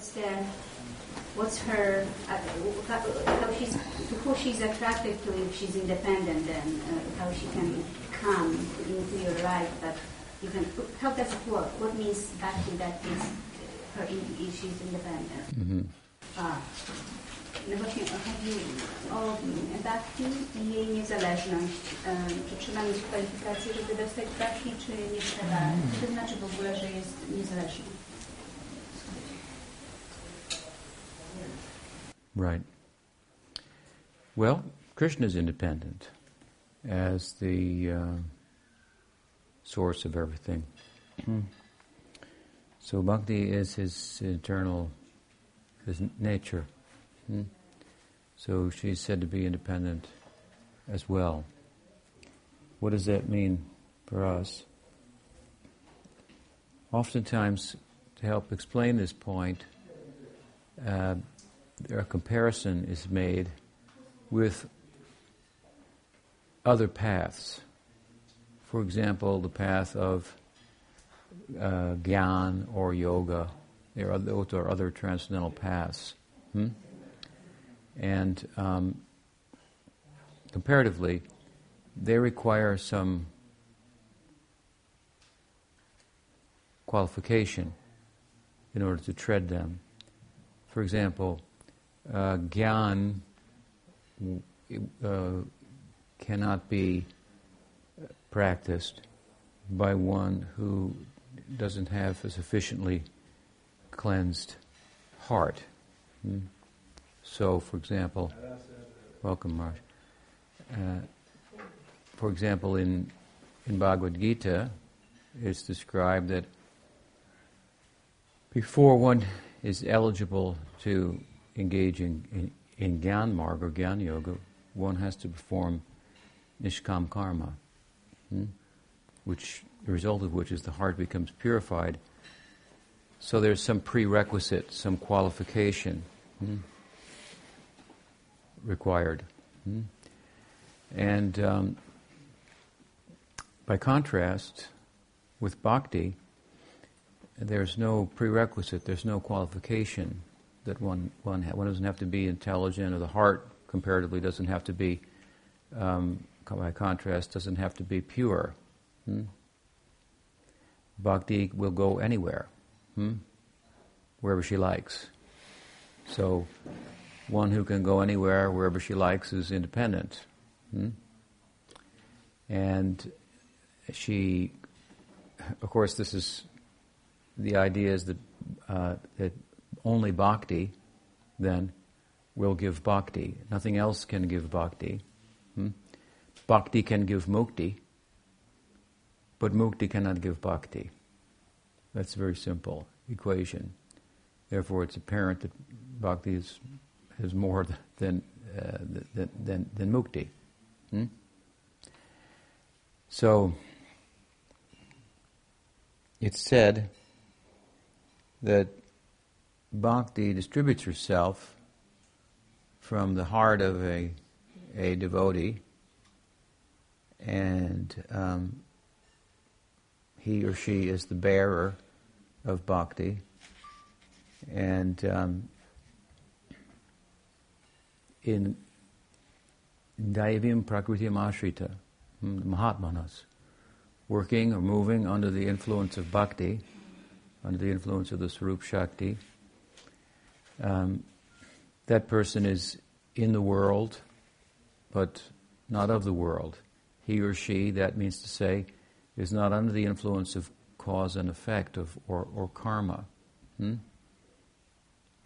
what's the what's her uh, how she's who she's attracted to if she's independent and uh, how she can come into your life you can how does it work what means bhakti that is her if she's independent mm-hmm. uh, no właśnie chodzi o bhakti i jej niezależność. Czy trzeba mieć kwalifikacje, żeby dostać bhakti, czy nie trzeba? Co to znaczy w ogóle, że jest niezależna? Right. Well, Krishna is independent as the uh, source of everything. Mm. So bhakti is his internal, his nature. Mm. So she's said to be independent as well. What does that mean for us? Oftentimes, to help explain this point, uh, a comparison is made with other paths. For example, the path of uh, Gyan or Yoga. There are, those are other transcendental paths. Hmm? And um, comparatively, they require some qualification in order to tread them. For example, uh, gyan uh, cannot be practiced by one who doesn't have a sufficiently cleansed heart. Hmm? So, for example, welcome, Marsh. Uh, for example, in in Bhagavad Gita, it's described that before one is eligible to engage in, in, in Gyan Marg or Gyan Yoga, one has to perform Nishkam Karma, hmm? which the result of which is the heart becomes purified. So there's some prerequisite, some qualification hmm? required. Hmm? And um, by contrast, with bhakti, there's no prerequisite, there's no qualification that one one ha- one doesn't have to be intelligent, or the heart comparatively doesn't have to be, um, by contrast, doesn't have to be pure. Hmm? Bhakti will go anywhere, hmm? wherever she likes. So, one who can go anywhere, wherever she likes, is independent. Hmm? And she, of course, this is the idea is that uh, that only bhakti, then will give bhakti. Nothing else can give bhakti. Hmm? Bhakti can give mukti, but mukti cannot give bhakti. That's a very simple equation. Therefore, it's apparent that bhakti is, is more than, uh, than, than, than mukti. Hmm? So, it's said that bhakti distributes herself from the heart of a, a devotee, and um, he or she is the bearer of bhakti. And um, in Daivim Prakritim Ashrita, hmm, Mahatmanas, working or moving under the influence of bhakti, under the influence of the Swarup Shakti, um, that person is in the world, but not of the world. He or she, that means to say, is not under the influence of cause and effect of or, or karma. Hmm?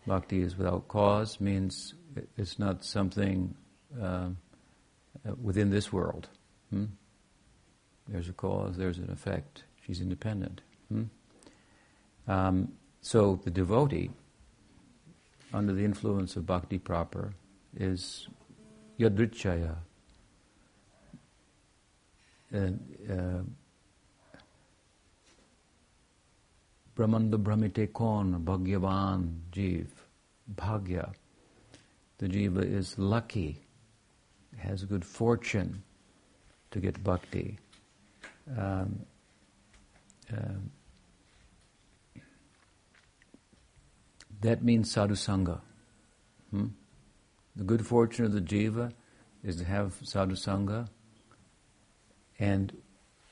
Bhakti is without cause means it's not something uh, within this world. Hmm? There's a cause, there's an effect. She's independent. Hmm? Um, so the devotee under the influence of bhakti proper is yadrichaya. And, uh, Brahmanda Brahmite Kon, Bhagyavan, Jeev, Bhagya. The jiva is lucky, has good fortune to get bhakti. Um, uh, that means sadhusanga. Hmm? The good fortune of the jiva is to have sadhusanga and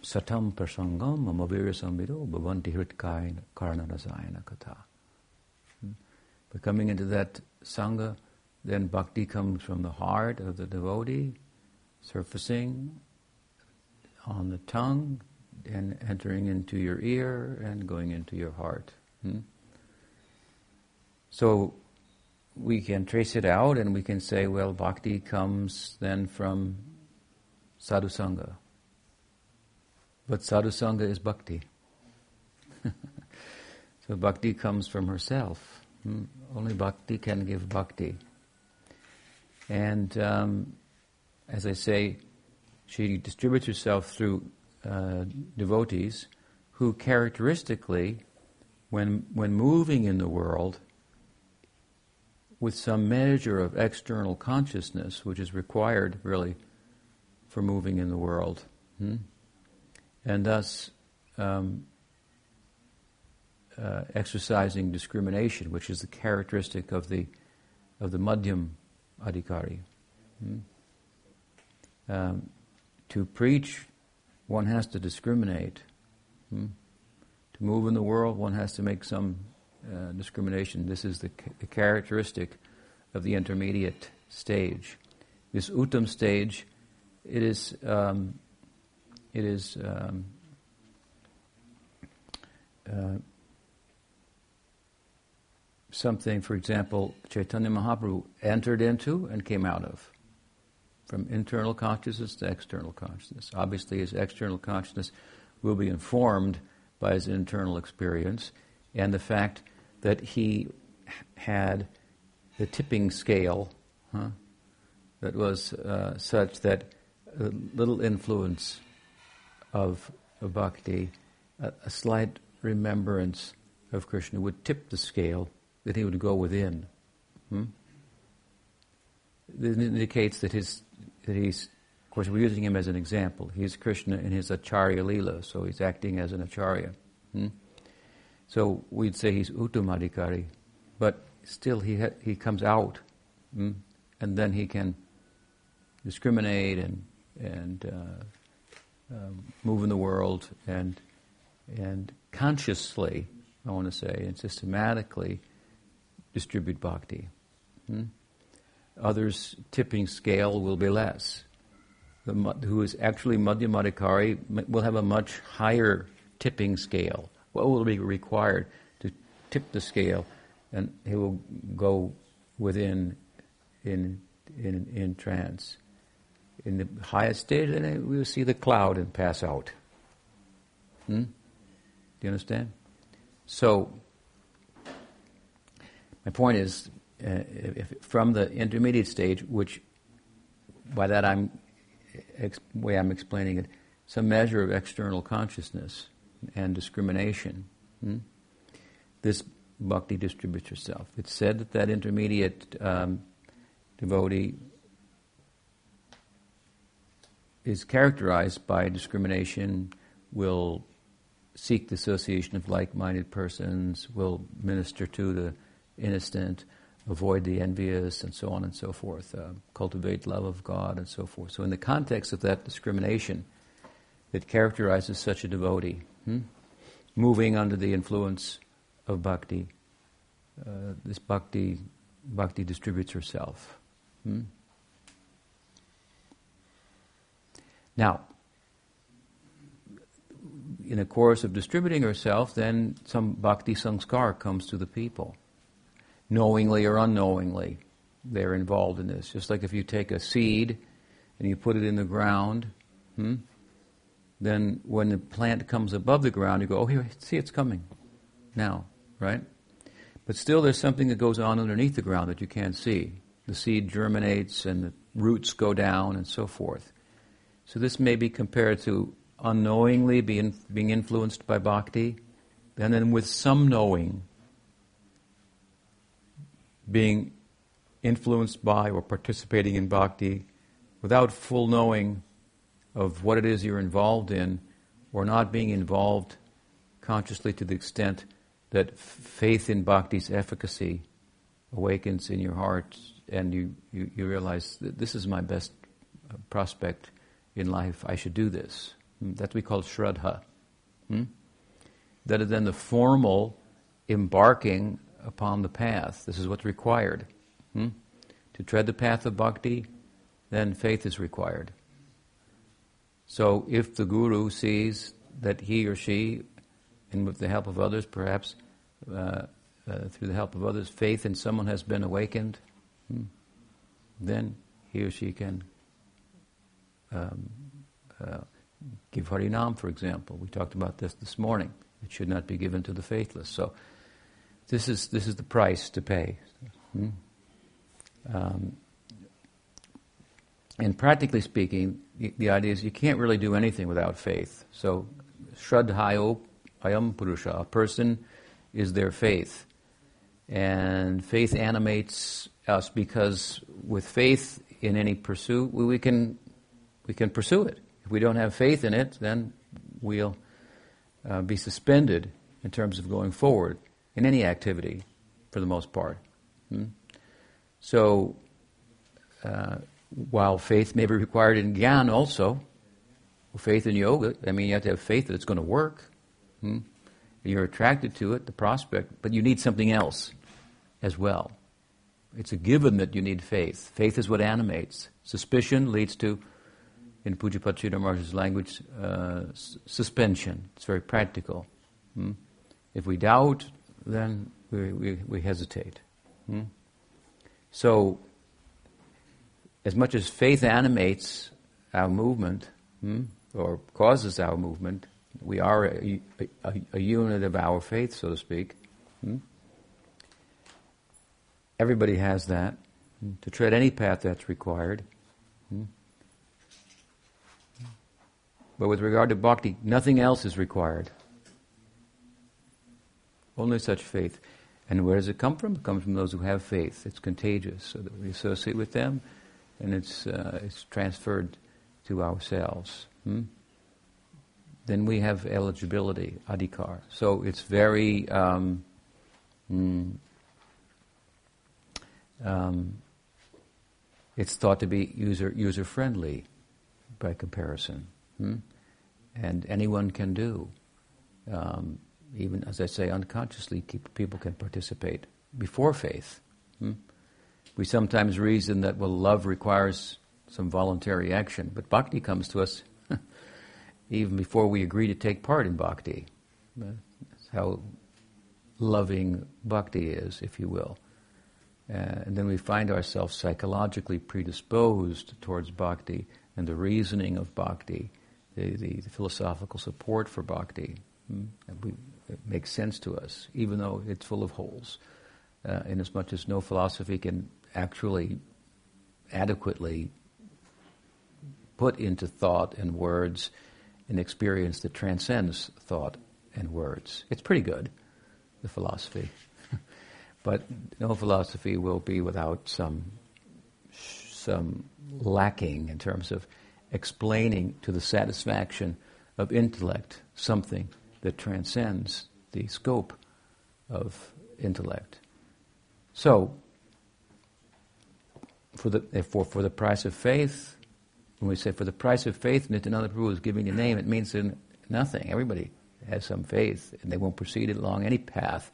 satam prasangam amavira samvido bhavanti hritkaya karna rasayana katha. Hmm? But coming into that sangha, then bhakti comes from the heart of the devotee, surfacing on the tongue, and entering into your ear and going into your heart. Hmm? So we can trace it out and we can say, well, bhakti comes then from sadhusanga. But sadhusanga is bhakti. so bhakti comes from herself. Hmm? Only bhakti can give bhakti. And um, as I say, she distributes herself through uh, devotees who characteristically, when, when moving in the world, with some measure of external consciousness, which is required really for moving in the world. Hmm? And thus um, uh, exercising discrimination, which is the characteristic of the, of the madhyam adhikari. Hmm? Um, to preach, one has to discriminate. Hmm? To move in the world, one has to make some uh, discrimination. This is the, the, characteristic of the intermediate stage. This uttam stage, it is um, it is um, uh, something, for example, Chaitanya Mahaprabhu entered into and came out of. From internal consciousness to external consciousness. Obviously, his external consciousness will be informed by his internal experience and the fact that he had the tipping scale huh, that was uh, such that a little influence of, of bhakti, a, a, slight remembrance of Krishna would tip the scale that he would go within. Hmm? This indicates that his that he's of course we're using him as an example. He's Krishna in his acharya lila, so he's acting as an acharya. Hmm? So we'd say he's Uttamadhikari, but still he ha- he comes out, mm, and then he can discriminate and and uh, um, move in the world and and consciously, I want to say, and systematically distribute bhakti. Hmm? Others' tipping scale will be less. The, who is actually Madhyamadhikari will have a much higher tipping scale what will be required to tip the scale, and he will go within in in in trance. In the highest state, then we will see the cloud and pass out. Hmm? Do you understand? So, my point is, uh, if, from the intermediate stage, which by that I'm ex- way I'm explaining it, some measure of external consciousness and discrimination. Hmm? This bhakti distributes herself. It's said that that intermediate um, devotee is characterized by discrimination, will seek the association of like-minded persons, will minister to the innocent, avoid the envious, and so on and so forth, uh, cultivate love of God, and so forth. So, in the context of that discrimination that characterizes such a devotee, Hmm? Moving under the influence of bhakti. Uh, this bhakti, bhakti distributes herself. Hmm? Now, in the course of distributing herself, then some bhakti sanskar comes to the people. Knowingly or unknowingly, they're involved in this. Just like if you take a seed and you put it in the ground, hmm, then when the plant comes above the ground, you go, oh, here, see, it's coming now, right? But still, there's something that goes on underneath the ground that you can't see. The seed germinates and the roots go down and so forth. So this may be compared to unknowingly being, being influenced by bhakti, and then with some knowing, being influenced by or participating in bhakti without full knowing of what it is you're involved in or not being involved consciously to the extent that faith in bhakti's efficacy awakens in your heart and you, you, you realize that this is my best uh, prospect in life, I should do this. Hmm? That we call shraddha. Hmm? That is then the formal embarking upon the path. This is what's required. Hmm? To tread the path of bhakti, then faith is required. So if the guru sees that he or she, and with the help of others perhaps, uh, uh, through the help of others, faith in someone has been awakened, hmm, then he or she can um, uh, give Harinam, for example. We talked about this this morning. It should not be given to the faithless. So this is, this is the price to pay. Hmm? Um, and practically speaking, the, idea is you can't really do anything without faith. So, Shraddhayo Ayam Purusha, a person is their faith. And faith animates us because with faith in any pursuit, we, we can, we can pursue it. If we don't have faith in it, then we'll uh, be suspended in terms of going forward in any activity for the most part. Hmm? So, uh, while faith may be required in Gyan also, faith in yoga, I mean, you have to have faith that it's going to work. Hmm? You're attracted to it, the prospect, but you need something else as well. It's a given that you need faith. Faith is what animates. Suspicion leads to, in Pujyapad Sridhar Maharaj's language, uh, s- suspension. It's very practical. Hmm? If we doubt, then we, we, we hesitate. Hmm? So, as much as faith animates our movement hmm, or causes our movement, we are a, a, a, unit of our faith, so to speak. Hmm? Everybody has that. Hmm? To tread any path that's required. Hmm? But with regard to bhakti, nothing else is required. Only such faith. And where does it come from? It comes from those who have faith. It's contagious, so that we associate with them, and it's uh, it's transferred to ourselves. Hmm? Then we have eligibility, adhikar. So it's very um, mm, um, it's thought to be user user friendly by comparison, hmm? and anyone can do. Um, even as I say, unconsciously, people can participate before faith. Hmm? We sometimes reason that, well, love requires some voluntary action, but bhakti comes to us even before we agree to take part in bhakti. That's how loving bhakti is, if you will. Uh, and then we find ourselves psychologically predisposed towards bhakti and the reasoning of bhakti, the, the, the philosophical support for bhakti. Hmm? We, it makes sense to us, even though it's full of holes, uh, in as much as no philosophy can actually adequately put into thought and words an experience that transcends thought and words. It's pretty good, the philosophy. but no philosophy will be without some, some lacking in terms of explaining to the satisfaction of intellect something that transcends the scope of intellect. So, for the, for, for the price of faith, when we say for the price of faith, Nityananda Prabhu is giving a name, it means nothing. Everybody has some faith, and they won't proceed along any path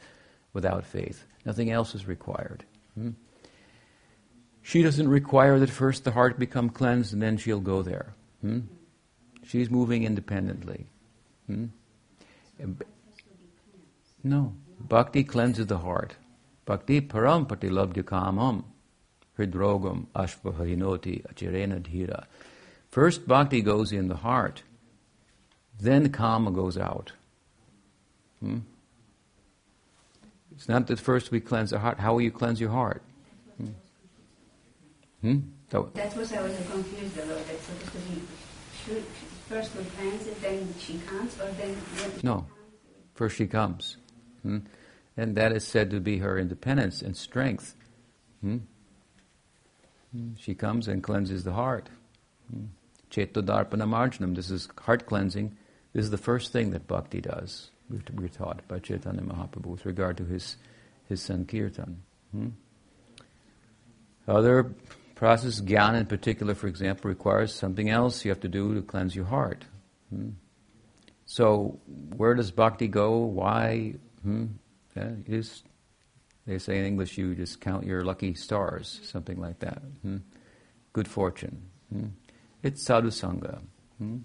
without faith. Nothing else is required. Hmm? She doesn't require that first the heart become cleansed and then she'll go there. Hmm? She's moving independently. Hmm? No. Bhakti cleanses the heart. Bhakti param patilabdya kamam hridrogam dhira. First bhakti goes in the heart, then kama goes out. Hmm? It's not that first we cleanse the heart. How will you cleanse your heart? Hmm? Hmm? So, that was I was confused about. It's supposed to be should, first we cleanse it, then she comes, or then no. First she comes. Hmm? And that is said to be her independence and strength. Hmm? She comes and cleanses the heart. Cheto darpana marjanam. This is heart cleansing. This is the first thing that bhakti does. we're taught by Chaitanya Mahaprabhu with regard to his, his Sankirtan. Hmm? Other process, jnana in particular, for example, requires something else you have to do to cleanse your heart. Hmm? So, where does bhakti go? Why? Hmm? It is, they say in English, you just count your lucky stars, something like that. Hmm? Good fortune. Hmm? It's sadhu sangha. Hmm?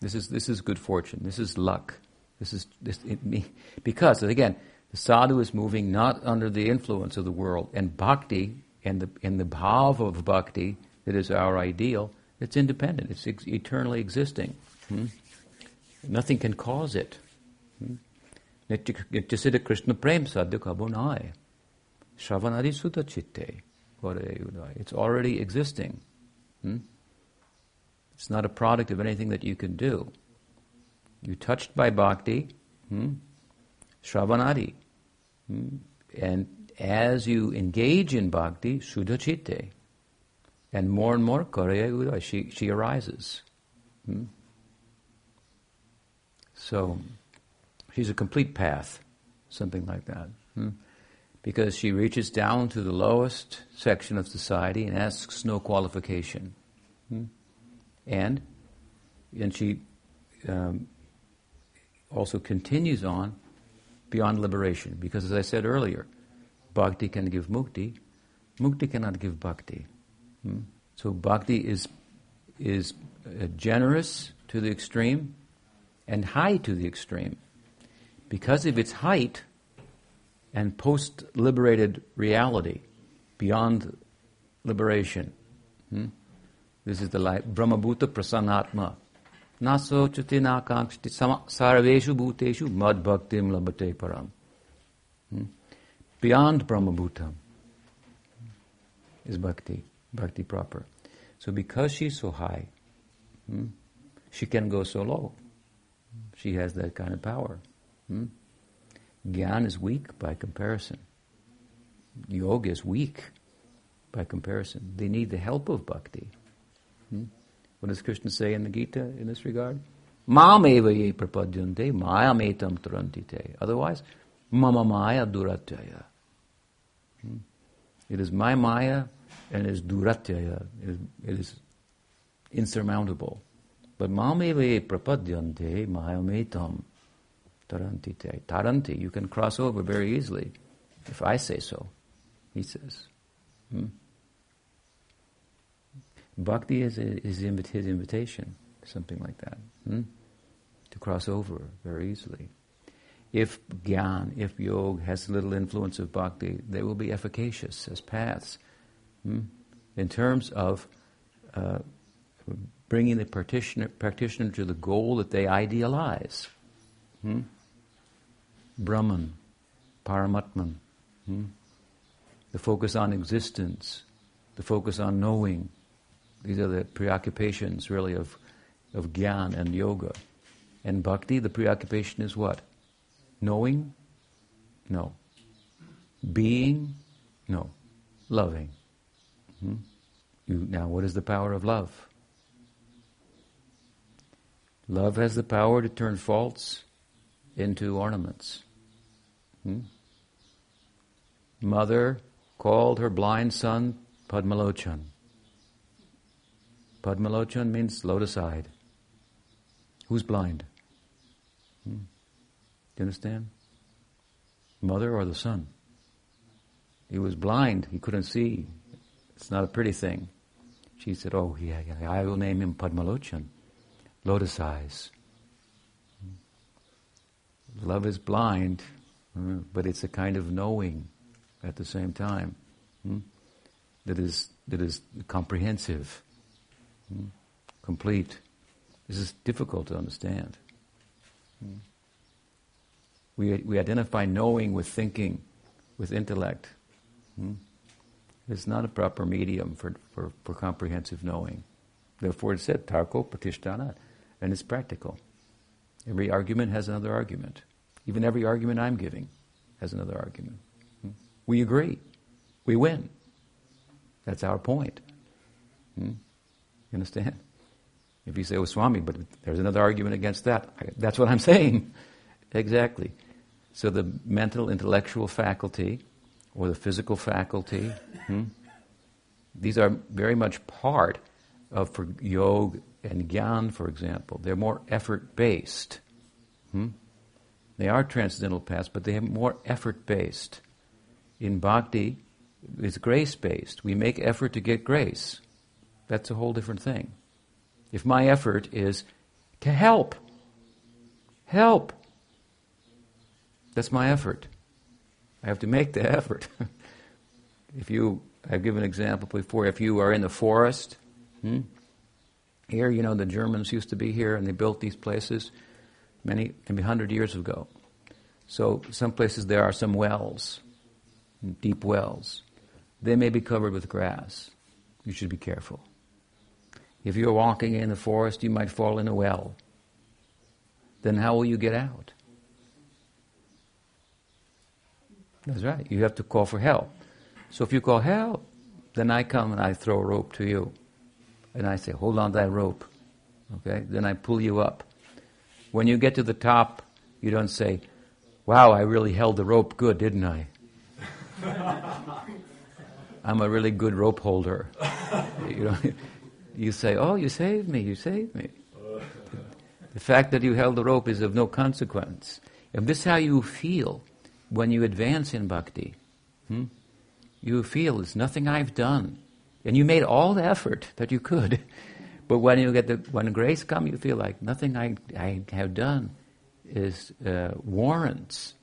This is this is good fortune. This is luck. This is this it, because again, the sadhu is moving not under the influence of the world, and bhakti and the and the bhav of bhakti that is our ideal. It's independent. It's ex- eternally existing. Hmm? Nothing can cause it. Hmm? Nityasiddha Krishna Prem Sadhya Kabunai. Shravanadi Sutta Chitte. It's already existing. Hmm? It's not a product of anything that you can do. You're touched by bhakti, hmm? Shravanadi. Hmm? And as you engage in bhakti, Shuddha Chitte. And more and more, Karya Uda, she, she arises. Hmm? So, she's a complete path, something like that. Hmm? Because she reaches down to the lowest section of society and asks no qualification. Hmm? And, and she um, also continues on beyond liberation. Because as I said earlier, bhakti can give mukti, mukti cannot give bhakti. Hmm? So bhakti is, is uh, generous to the extreme and high to the extreme. Because of its height and post liberated reality, beyond liberation. Hmm? This is the life, Brahmabhuta Prasannatma. Nasochati nakangshti sarveshu bhuteshu mad bhaktim labate param. Hmm? Beyond Brahmabhuta is bhakti, bhakti proper. So because she's so high, hmm, she can go so low. She has that kind of power. Hmm? Gyan is weak by comparison. Yoga is weak by comparison. They need the help of bhakti. Hmm? What does Krishna say in the Gita in this regard? Mam eva ye prapadyante maya metam. Otherwise, mama maya duratyaya. Hmm? It is my maya and it is duratyaya. It is, it is insurmountable. But mam eva ye prapadyante maya tarantite. Taranti, you can cross over very easily if I say so, he says. Hmm? Bhakti is, is his invitation, something like that, hmm? to cross over very easily. If gyan, if yoga has little influence of bhakti, they will be efficacious as paths. Hmm? In terms of uh, bringing the practitioner, practitioner to the goal that they idealize. Hmm? Brahman, Paramatman. Hmm? The focus on existence, the focus on knowing, these are the preoccupations really of, of gyan and yoga. And bhakti, the preoccupation is what? Knowing? No. Being? No. Loving. Hmm? You, now, what is the power of love? Love has the power to turn faults into ornaments. Hmm? Mother called her blind son Padmalochan. Padmalochan means lotus-eyed. Who's blind? Hmm. Do you understand? Mother or the son? He was blind. He couldn't see. It's not a pretty thing. She said, "Oh, yeah, yeah I will name him Padmalochan, lotus eyes." Love is blind, hmm, but it's a kind of knowing at the same time hmm, that is that is comprehensive. Hmm? complete. This is difficult to understand. Hmm? We, we identify knowing with thinking, with intellect. Hmm? It's not a proper medium for, for, for comprehensive knowing. Therefore, it said tarko pratishtana, and it's practical. Every argument has another argument. Even every argument I'm giving has another argument. We agree. We win. That's our point. Hmm? You understand? If you say, oh, Swami, but there's another argument against that, that's what I'm saying. Exactly. So the mental, intellectual faculty, or the physical faculty, hmm, these are very much part of for yoga and gyan, for example. They're more effort based. Hmm? They are transcendental paths, but they are more effort based. In bhakti, it's grace based. We make effort to get grace. That's a whole different thing. If my effort is to help, help, that's my effort. I have to make the effort. if you, I've given an example before, if you are in the forest, hmm, here, you know, the Germans used to be here and they built these places many, maybe 100 years ago. So, some places there are some wells, deep wells. They may be covered with grass. You should be careful. If you're walking in the forest, you might fall in a well. Then how will you get out? That's right. You have to call for help. So if you call help, then I come and I throw a rope to you. And I say, hold on that rope. Okay? Then I pull you up. When you get to the top, you don't say, wow, I really held the rope good, didn't I? I'm a really good rope holder. you you say, oh, you saved me, you saved me. The fact that you held the rope is of no consequence. If this is how you feel, when you advance in bhakti, hmm, you feel it's nothing I've done. And you made all the effort that you could. But when you get the, when grace comes, you feel like nothing I, I have done is uh, warrants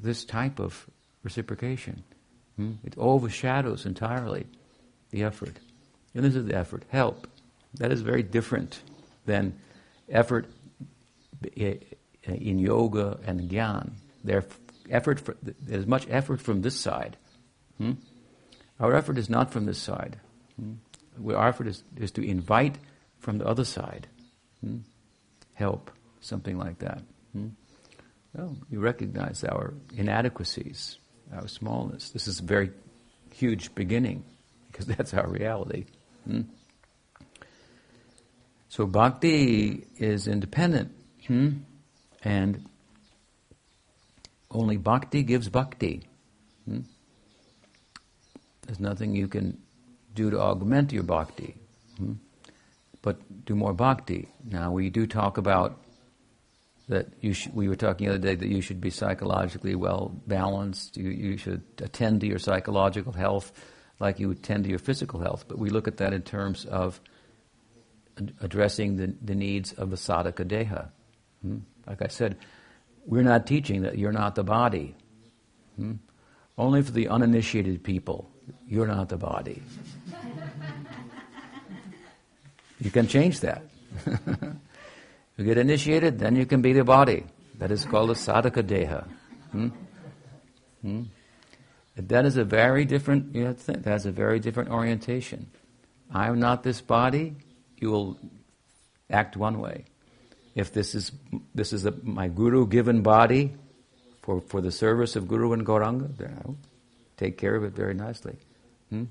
this type of reciprocation. Hmm? It overshadows entirely the effort. And this is the effort, help. That is very different than effort in yoga and gyan. They're effort for, there's much effort from this side. Hmm? Our effort is not from this side. Hmm? Our effort is, is to invite from the other side. Hmm? Help, something like that. Hmm? Well, you recognize our inadequacies, our smallness. This is a very huge beginning because that's our reality. Hmm? So bhakti is independent, hmm? and only bhakti gives bhakti. Hmm? There's nothing you can do to augment your bhakti, hmm? but do more bhakti. Now, we do talk about that you sh- we were talking the other day that you should be psychologically well balanced. You, you should attend to your psychological health like you would tend to your physical health. But we look at that in terms of ad- addressing the, the needs of the sadhaka deha. Hmm? Like I said, we're not teaching that you're not the body. Hmm? Only for the uninitiated people, you're not the body. You can change that. you get initiated, then you can be the body. That is called a sadhaka deha. Hmm? Hmm? That is a very different, you know, that has a very different orientation. I'm not this body, you will act one way if this is this is a, my guru given body for, for the service of Guru and Gauranga, then I'll take care of it very nicely. Hmm?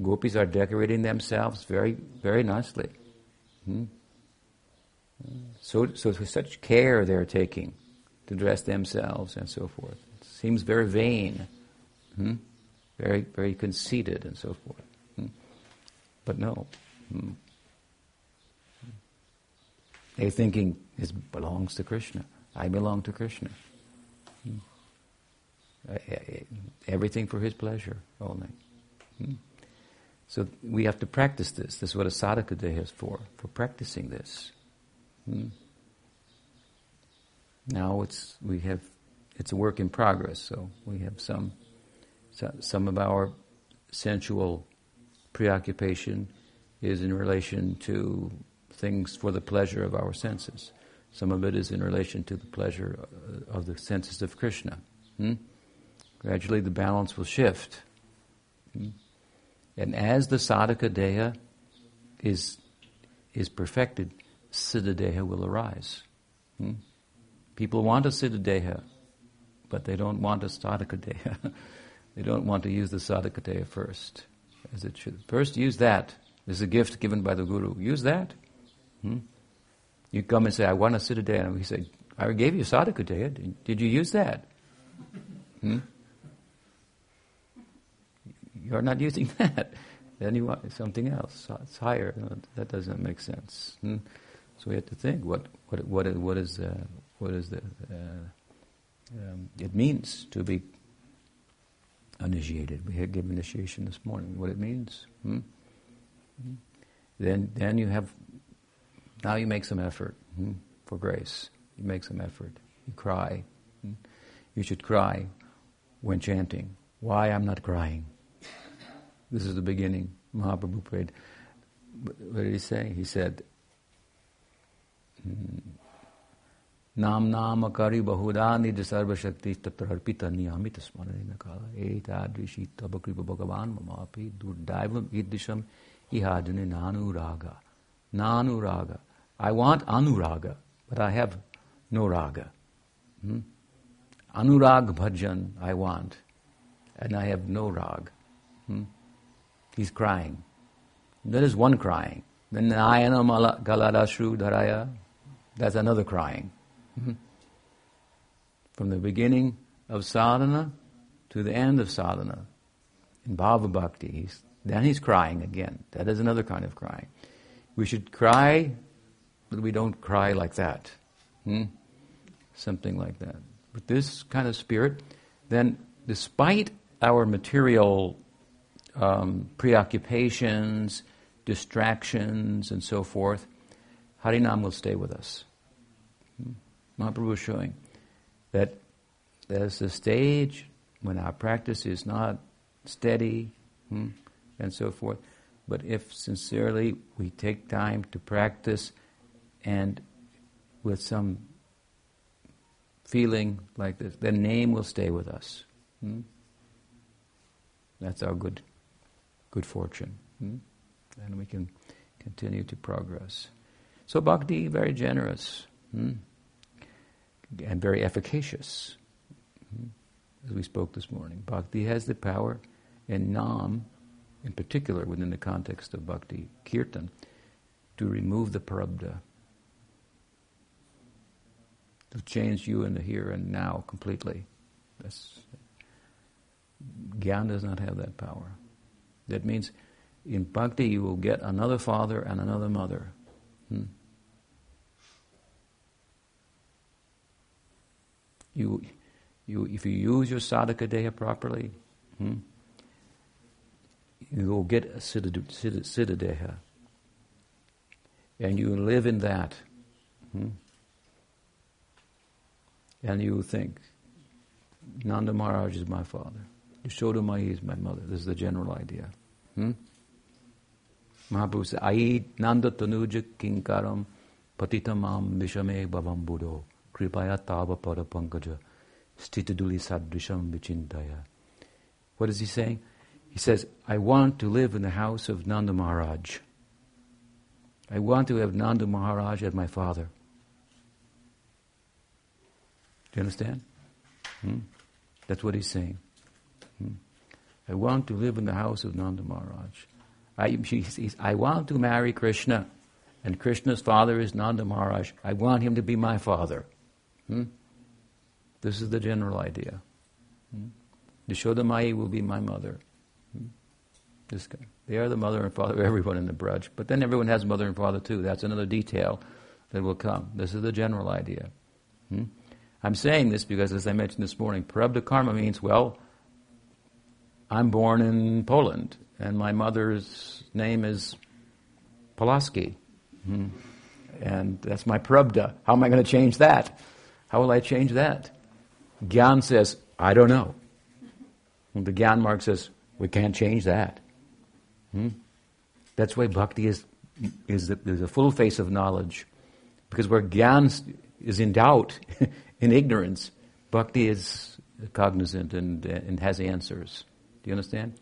Gopis are decorating themselves very very nicely. Hmm? So, so such care they're taking to dress themselves and so forth. It seems very vain, hmm? very very conceited and so forth. Hmm? But no. Hmm. They're thinking this belongs to Krishna. I belong to Krishna. Hmm. Everything for his pleasure only. So we have to practice this. This is what a sadhaka day is for, for practicing this. Hmm. Now it's we have it's a work in progress. So we have some some of our sensual preoccupation is in relation to things for the pleasure of our senses. Some of it is in relation to the pleasure uh, of the senses of Krishna. Hmm? Gradually, the balance will shift. Hmm? And as the sadhaka deha is, is perfected, siddha deha will arise. Hmm? People want a siddha deha, but they don't want a sadhaka deha. they don't want to use the sadhaka deha first, as it should. First, use that. This is a gift given by the Guru. Use that. Hmm? You come and say, I want a day, and we say, I gave you sadhakadeha. deha. did you use that? Hmm? You're not using that. Then you want something else. It's higher. That doesn't make sense. Hmm? So we have to think what what what what is uh, what is the uh, um, it means to be initiated. We had given initiation this morning. What it means. Hmm? Hmm? Then then you have now you make some effort hmm, for grace. You make some effort. You cry. Hmm? You should cry when chanting. Why I'm not crying? This is the beginning. Mahaprabhu prayed. What did he say? He said, hmm, Nam namakari bahudani sarva shakti tatra harpita niyamita smarana kala etadrishi tabakripa bhagavan mamapi durdaivam idisham ihadane nanuraga. Nanuraga. I want anuraga, but I have no raga. Hmm? Anurag bhajan I want, and I have no rag. Hmm? He's crying. That is one crying. Then Nayana Galadashru Dharaya, that's another crying. Mm-hmm. From the beginning of sadhana to the end of sadhana, in bhava bhakti, he's, then he's crying again. That is another kind of crying. We should cry, but we don't cry like that. Hmm? Something like that. With this kind of spirit, then despite our material um, preoccupations, distractions, and so forth, Harinam will stay with us. Mahaprabhu is showing that there's a stage when our practice is not steady hmm, and so forth. But if sincerely we take time to practice and with some feeling like this, the name will stay with us. Hmm? That's our good, good fortune. Hmm? And we can continue to progress. So bhakti, very generous hmm? and very efficacious. Hmm? As we spoke this morning, bhakti has the power, and nam, in particular within the context of bhakti kirtan, to remove the prarabdha, to change you in the here and now completely. That's, Gyan does not have that power. That means in bhakti you will get another father and another mother. Hmm? You, you, if you use your sadhaka deha properly, hmm, you will get a siddha deha. And you live in that. Hmm, and you think, Nanda Maharaj is my father. Yashoda is my mother. This is the general idea. Hmm? Mahaprabhu said, Ai Nanda Tanuja Kinkaram Patitamam Vishame Bhavam Buddho Kripaya Tava Pada Pankaja Stitaduli Sadrisham Vichintaya. What is he saying? He says, I want to live in the house of Nanda Maharaj. I want to have Nanda Maharaj as my father. Do you understand? Hmm? That's what he's saying. I want to live in the house of Nanda Maharaj. I, I want to marry Krishna, and Krishna's father is Nanda Maharaj. I want him to be my father. Hmm? This is the general idea. Hmm? Yashodamai will be my mother. Hmm? They are the mother and father of everyone in the Braj. But then everyone has mother and father too. That's another detail that will come. This is the general idea. Hmm? I'm saying this because, as I mentioned this morning, prarabdha karma means, well, I'm born in Poland and my mother's name is Pulaski. Hmm. And that's my prarabdha. How am I going to change that? How will I change that? Gyan says, I don't know. And the Gyan Marg says, we can't change that. Hmm? That's why bhakti is, is, the, is a full face of knowledge. Because where Gyan is in doubt, in ignorance, bhakti is cognizant and, and has answers. Do you understand?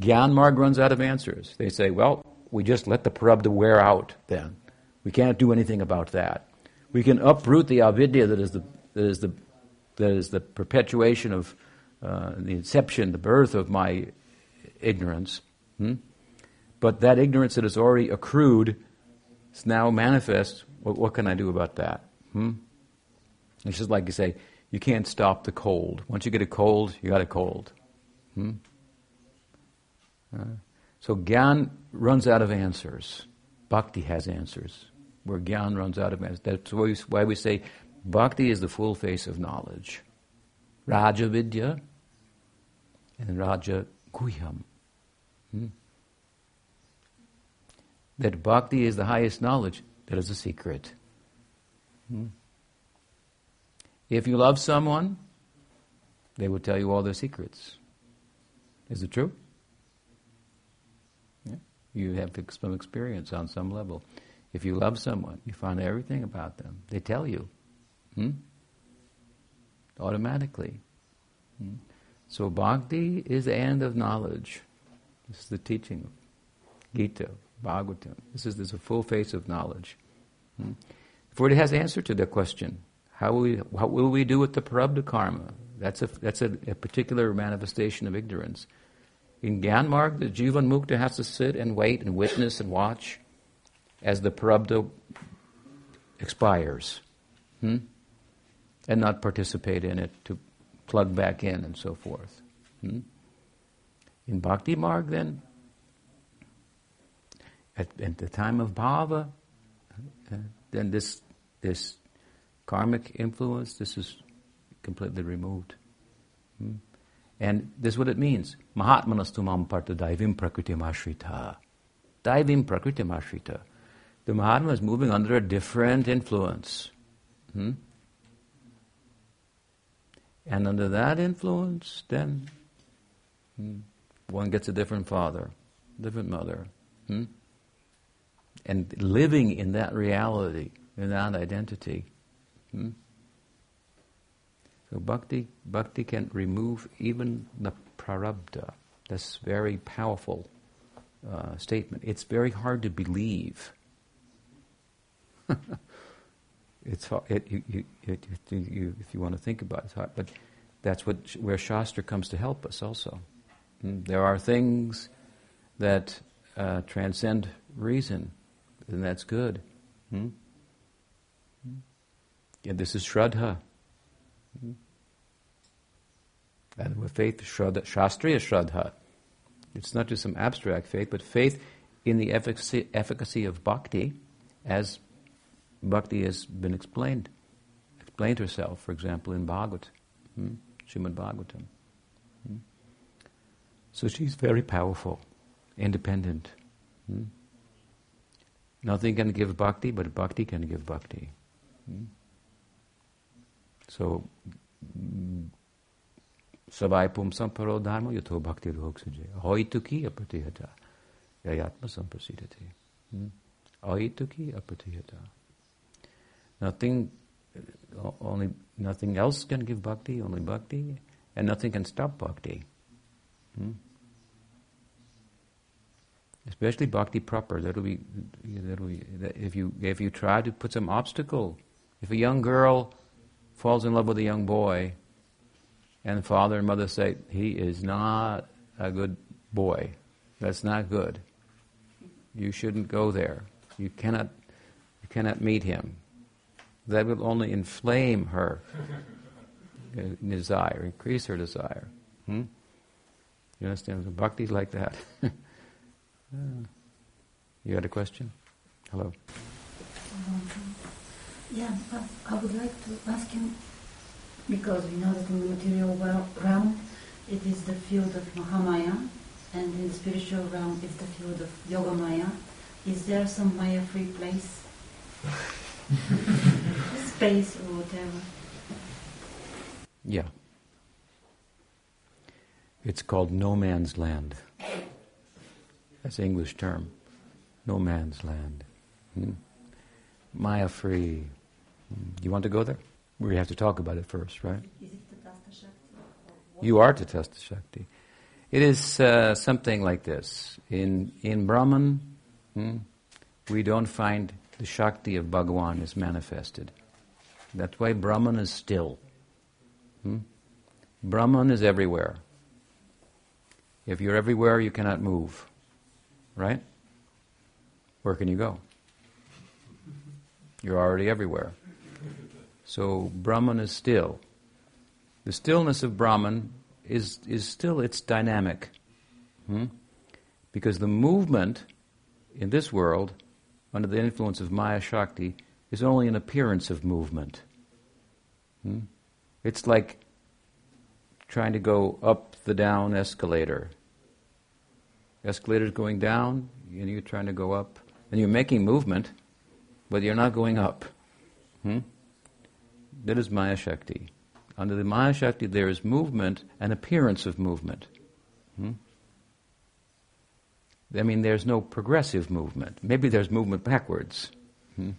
Gyan Marg runs out of answers. They say, well, we just let the prarabdha wear out then. We can't do anything about that. We can uproot the avidya that is the, that is the, that is the perpetuation of uh, the inception, the birth of my ignorance. Hmm? But that ignorance that has already accrued is now manifest. What, what can I do about that? Hmm? It's just like you say, you can't stop the cold. Once you get a cold, you got a cold. Hmm? Uh, so Gyan runs out of answers. Bhakti has answers. Where Gyan runs out of answers. That's why we, say Bhakti is the full face of knowledge. Raja Vidya and Raja Guhyam. Hmm? That Bhakti is the highest knowledge, that is a secret. Hmm? If you love someone, they will tell you all their secrets. Is it true? You have some experience on some level. If you love someone, you find everything about them. They tell you. Hmm? Automatically. Hmm? So bhakti is the end of knowledge. This is the teaching of Gita, Bhagavatam. This is, this is a full face of knowledge. Hmm? For it has answer to the question. How will we, what will we do with the prarabdha karma? That's a, that's a, a particular manifestation of ignorance. In Gyanmarg, the Jivan Mukta has to sit and wait and witness and watch as the prarabdha expires. Hmm? And not participate in it to plug back in and so forth. Hmm? In Bhakti Marg, then, at, at, the time of bhava, uh, then this this karmic influence, this is completely removed. Hmm? And this is what it means. Mahatmanastu mam partha daivim prakritim ashrita. Daivim prakritim ashrita. The Mahatma is moving under a different influence. Hmm? And under that influence, then hmm, one gets a different father, different mother. Hmm? And living in that reality, in that identity, Hmm? So bhakti, bhakti can remove even the prarabdha. That's very powerful uh, statement. It's very hard to believe. it's it, you, you, it, you, if you want to think about it, it's hard. But that's what where Shastra comes to help us. Also, mm? there are things that uh, transcend reason, and that's good. Hmm? Yeah, this is Shraddha. And with faith, Shraddha, Shastriya Shraddha. It's not just some abstract faith, but faith in the efficacy, efficacy of bhakti, as bhakti has been explained, explained herself, for example, in Bhagavat, hmm? Bhagavatam. Hmm? So she's very powerful, independent. Hmm? Nothing can give bhakti, but bhakti can give bhakti. Hmm? So, pumsam paro dharma yato bhakti ruhoksuje. Hoituki apratihata. Yayatma samprasidati. Aituki apratihata. Nothing, only, nothing else can give bhakti, only bhakti, and nothing can stop bhakti. Hmm? Especially bhakti proper. That'll be, that'll be, if you, if you try to put some obstacle, if a young girl falls in love with a young boy, and father and mother say, he is not a good boy. That's not good. You shouldn't go there. You cannot, you cannot meet him. That will only inflame her desire, increase her desire. Hmm? You understand? Bhakti is like that. you had a question? Hello. Um, yeah, I would like to ask you, because we know that in the material realm it is the field of Mahamaya, and in the spiritual realm it's the field of Yogamaya. Is there some Maya-free place? Space or whatever? Yeah. It's called no man's land. That's an English term. No man's land. Hmm? Maya free, you want to go there? We have to talk about it first, right? Is it Tatastha Shakti? You are Tatastha Shakti. It is uh, something like this. In, in Brahman, hmm, we don't find the Shakti of Bhagavan is manifested. That's why Brahman is still. Hmm? Brahman is everywhere. If you're everywhere, you cannot move. Right? Where can you go? You're already everywhere. So Brahman is still. The stillness of Brahman is, is still, it's dynamic. Hmm? Because the movement in this world, under the influence of Maya Shakti, is only an appearance of movement. Hmm? It's like trying to go up the down escalator. Escalator's going down, and you're trying to go up, and you're making movement, but you're not going up. Hmm? That is Maya Shakti. Under the Maya Shakti, there is movement, an appearance of movement. Hmm? I mean, there's no progressive movement. Maybe there's movement backwards. Hmm?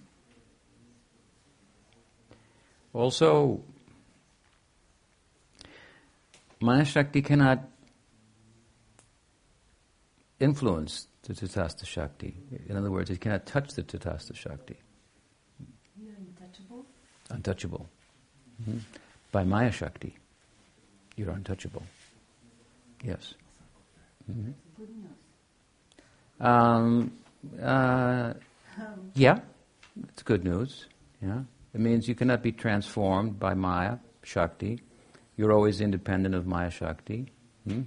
Also, Maya Shakti cannot influence the Tatastha Shakti. In other words, it cannot touch the Tatastha Shakti. Untouchable? Mm-hmm. By Maya Shakti, you're untouchable. Yes. Mm-hmm. Um, uh, yeah, it's good news. Yeah, it means you cannot be transformed by Maya Shakti. You're always independent of Maya Shakti. Hmm?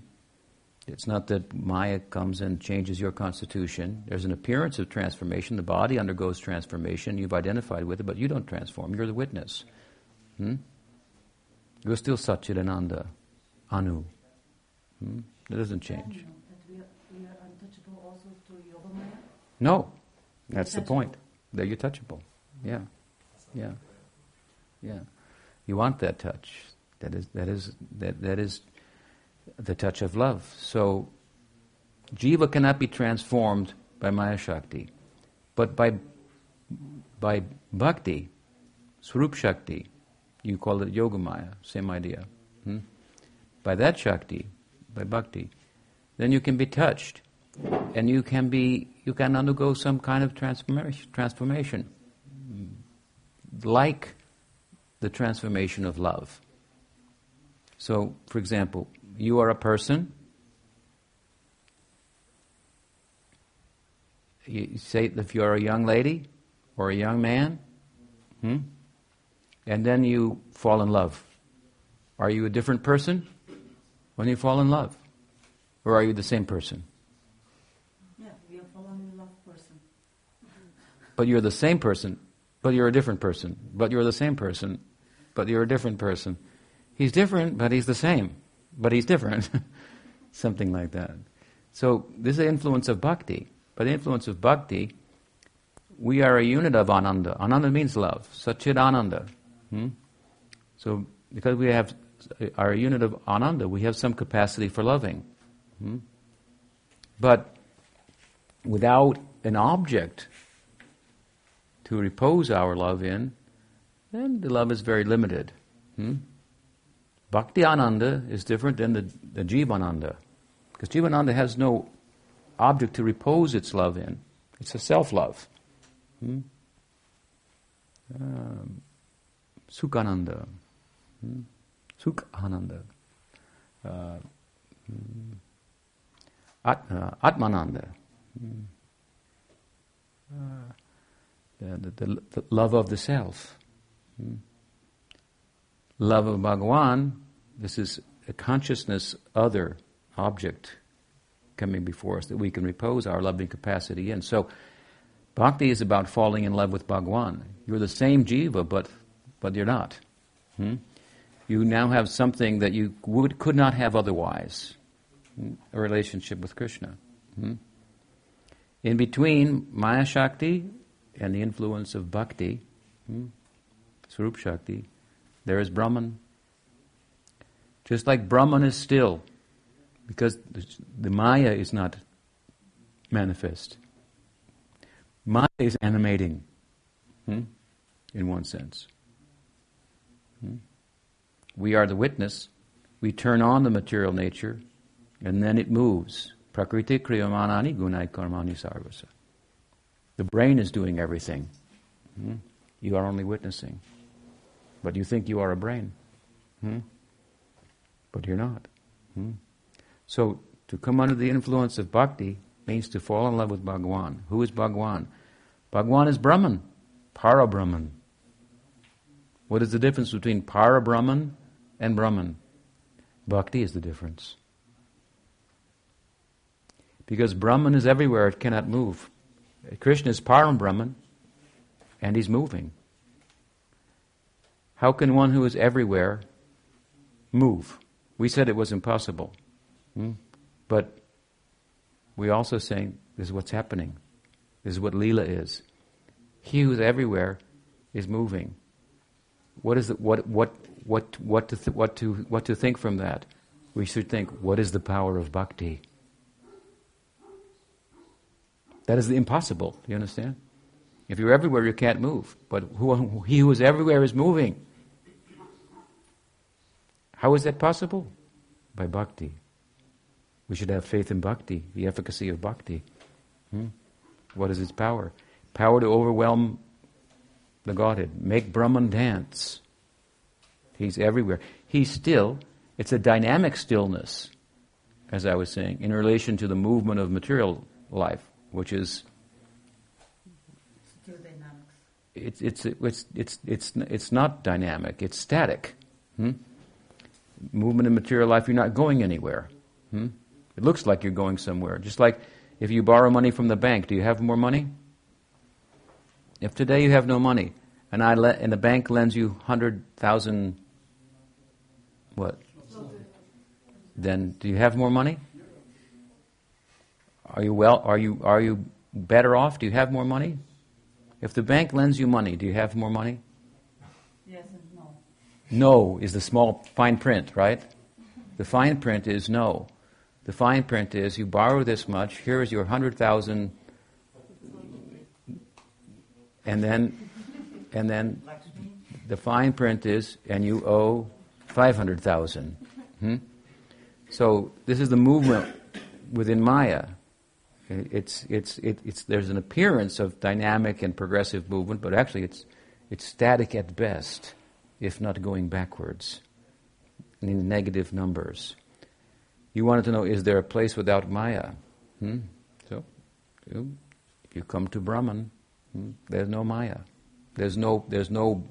It's not that Maya comes and changes your constitution. There's an appearance of transformation. The body undergoes transformation. You've identified with it, but you don't transform. You're the witness. Hmm? You're still Satchidananda, Anu. Hmm? It doesn't change. We are, we are untouchable also through Yoga Maya? no, that's the point. That you're touchable. Yeah, yeah, yeah. You want that touch. That is that is that that is the touch of love. So, jiva cannot be transformed by Maya Shakti, but by by bhakti, Swarup Shakti, you call it Yoga Maya, same idea. Hmm? By that Shakti, by bhakti, then you can be touched, and you can be you can undergo some kind of transformation, transformation like the transformation of love. So, for example, you are a person. You say if you are a young lady or a young man, hmm? and then you fall in love. Are you a different person when you fall in love? Or are you the same person? Yeah, we are falling in love person. but you're the same person, but you're a different person, but you're the same person, but you're a different person. He's different, but he's the same, but he's different. Something like that. So this is the influence of bhakti. By the influence of bhakti, we are a unit of ananda. Ananda means love. Satchid ananda. Hmm? So because we have our unit of ananda, we have some capacity for loving. Hmm? But without an object to repose our love in, then the love is very limited. Hmm? Bhakti Ananda is different than the, the Jivananda. Because Jivananda has no object to repose its love in. It's a self love. Hmm? Um, Sukhananda. Hmm? Sukhananda. Uh, hmm. At, uh, Atmananda. Hmm? Uh, the, the, the love of the self. Hmm? Love of Bhagawan, this is a consciousness other object coming before us that we can repose our loving capacity in. So, bhakti is about falling in love with Bhagwan. You're the same jiva, but, but you're not. Hmm? You now have something that you would, could not have otherwise hmm? a relationship with Krishna. Hmm? In between Maya Shakti and the influence of bhakti, hmm, Shakti, there is Brahman. Just like Brahman is still, because the, Maya is not manifest. Maya is animating, hmm, in one sense. Hmm. We are the witness. We turn on the material nature, and then it moves. Prakriti kriyamanani gunai karmani sarvasa. The brain is doing everything. Hmm? You are only witnessing. But you think you are a brain. But you're not. Hmm? So, to come under the influence of bhakti means to fall in love with Bhagwan. Who is Bhagwan? Bhagwan is Brahman, Para Brahman. What is the difference between para Brahman and Brahman? Bhakti is the difference. Because Brahman is everywhere, it cannot move. Krishna is Param Brahman, and he's moving. How can one who is everywhere move? We said it was impossible. Hmm? But we also saying this is what's happening. This is what Leela is. He who's everywhere is moving. What is the, what what what what to th- what to what to think from that? We should think what is the power of bhakti? That is the impossible. Do you understand? If you're everywhere, you can't move. But who, he who is everywhere is moving. How is that possible? By bhakti. We should have faith in bhakti, the efficacy of bhakti. Hmm? What is its power? Power to overwhelm the Godhead. Make Brahman dance. He's everywhere. He's still, it's a dynamic stillness, as I was saying, in relation to the movement of material life which is it's it's it's it's it's it's not dynamic. It's static. Hmm? Movement in material life, you're not going anywhere. Hmm? It looks like you're going somewhere. Just like if you borrow money from the bank, do you have more money? If today you have no money, and I let, and the bank lends you hundred thousand, what? Then do you have more money? Are you well? Are you are you better off? Do you have more money? If the bank lends you money, do you have more money? No. Is the small fine print, right? The fine print is no. The fine print is you borrow this much. Here is your hundred thousand, and then, and then, the fine print is, and you owe five hundred thousand. Hmm? So this is the movement within Maya. It's, it's, it, it's, there's an appearance of dynamic and progressive movement, but actually it's, it's static at best, if not going backwards, in negative numbers. You wanted to know, is there a place without Maya? Hmm? So, you, you come to Brahman, hmm, there's no Maya. There's no, there's no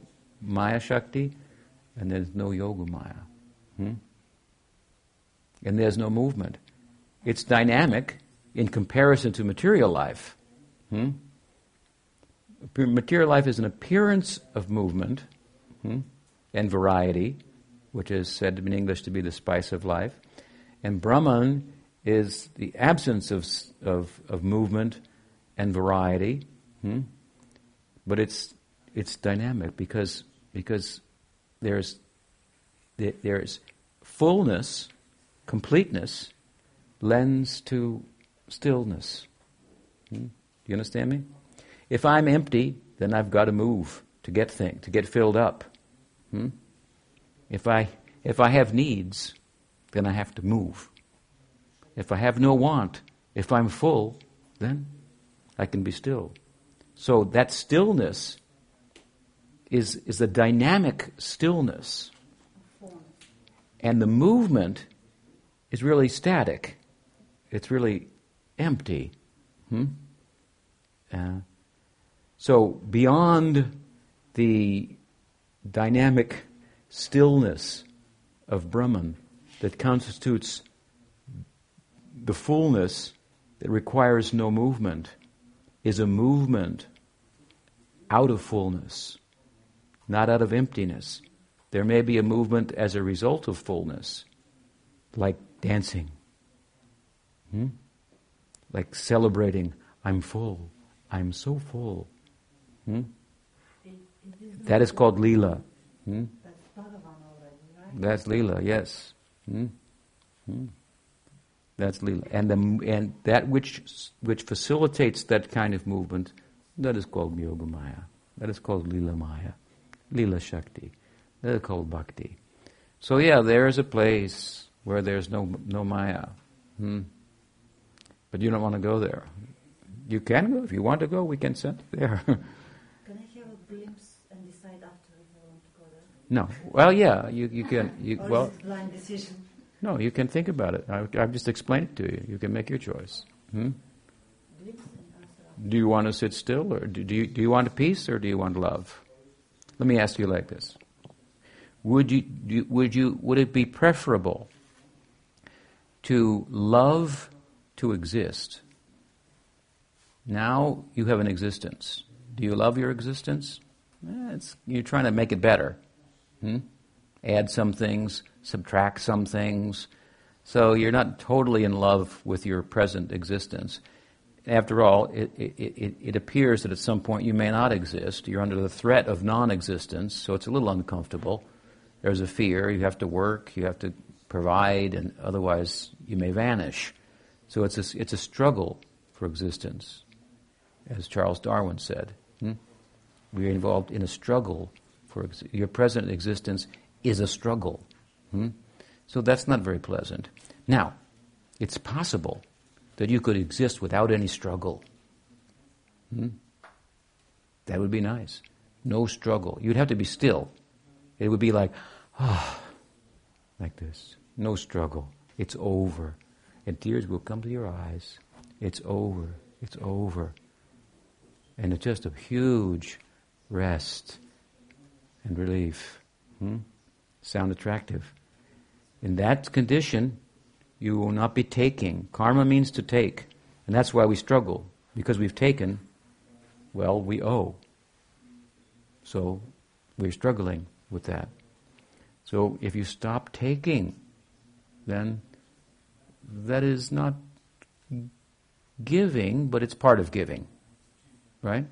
Maya Shakti, and there's no Yoga Maya. Hmm? And there's no movement. It's dynamic, in comparison to material life. Hmm? Material life is an appearance of movement hmm, and variety, which is said in English to be the spice of life. And Brahman is the absence of, of, of movement and variety, hmm? but it's, it's dynamic because, because there's, there's fullness, completeness, lends to stillness. Hmm? Do you understand me? If I'm empty, then I've got to move to get thing, to get filled up. Hmm? If I if I have needs, then I have to move. If I have no want, if I'm full, then I can be still. So that stillness is is a dynamic stillness. And the movement is really static. It's really empty. Hmm? Uh, so beyond the dynamic stillness of Brahman that constitutes the fullness that requires no movement is a movement out of fullness, not out of emptiness. There may be a movement as a result of fullness, like dancing. Hmm? like celebrating, I'm full, I'm so full. Hmm? That is called lila. Hmm? That's lila, yes. Hmm? Hmm? That's lila, and the and that which which facilitates that kind of movement, that is called yoga maya. That is called lila maya, lila shakti. That is called bhakti. So yeah, there is a place where there's no no maya. Hmm? But you don't want to go there. You can go. If you want to go, we can send you there. can I have a glimpse and decide after if I want to go there? No. Well, yeah, you, you can. You, or well, blind decision? No, you can think about it. I, I've just explained it to you. You can make your choice. Hmm? Glimpse and answer Do you want to sit still, or do, do, you, do you want peace, or do you want love? Let me ask you like this. Would you, would you, would it be preferable to love to exist? Now you have an existence. Do you love your existence? Eh, you're trying to make it better. Hmm? Add some things, subtract some things. So you're not totally in love with your present existence. After all, it, it, it, it appears that at some point you may not exist. You're under the threat of non existence, so it's a little uncomfortable. There's a fear. You have to work, you have to provide, and otherwise you may vanish. So it's a, it's a struggle for existence, as Charles Darwin said. Hmm? We are involved in a struggle for ex- your present existence is a struggle. Hmm? So that's not very pleasant. Now, it's possible that you could exist without any struggle. Hmm? That would be nice. No struggle. You'd have to be still. It would be like, ah, oh, like this. No struggle. It's over. And tears will come to your eyes. It's over. It's over. And it's just a huge rest and relief. Hmm? Sound attractive. In that condition, you will not be taking. Karma means to take. And that's why we struggle. Because we've taken, well, we owe. So we're struggling with that. So if you stop taking, then that is not giving, but it's part of giving. Right?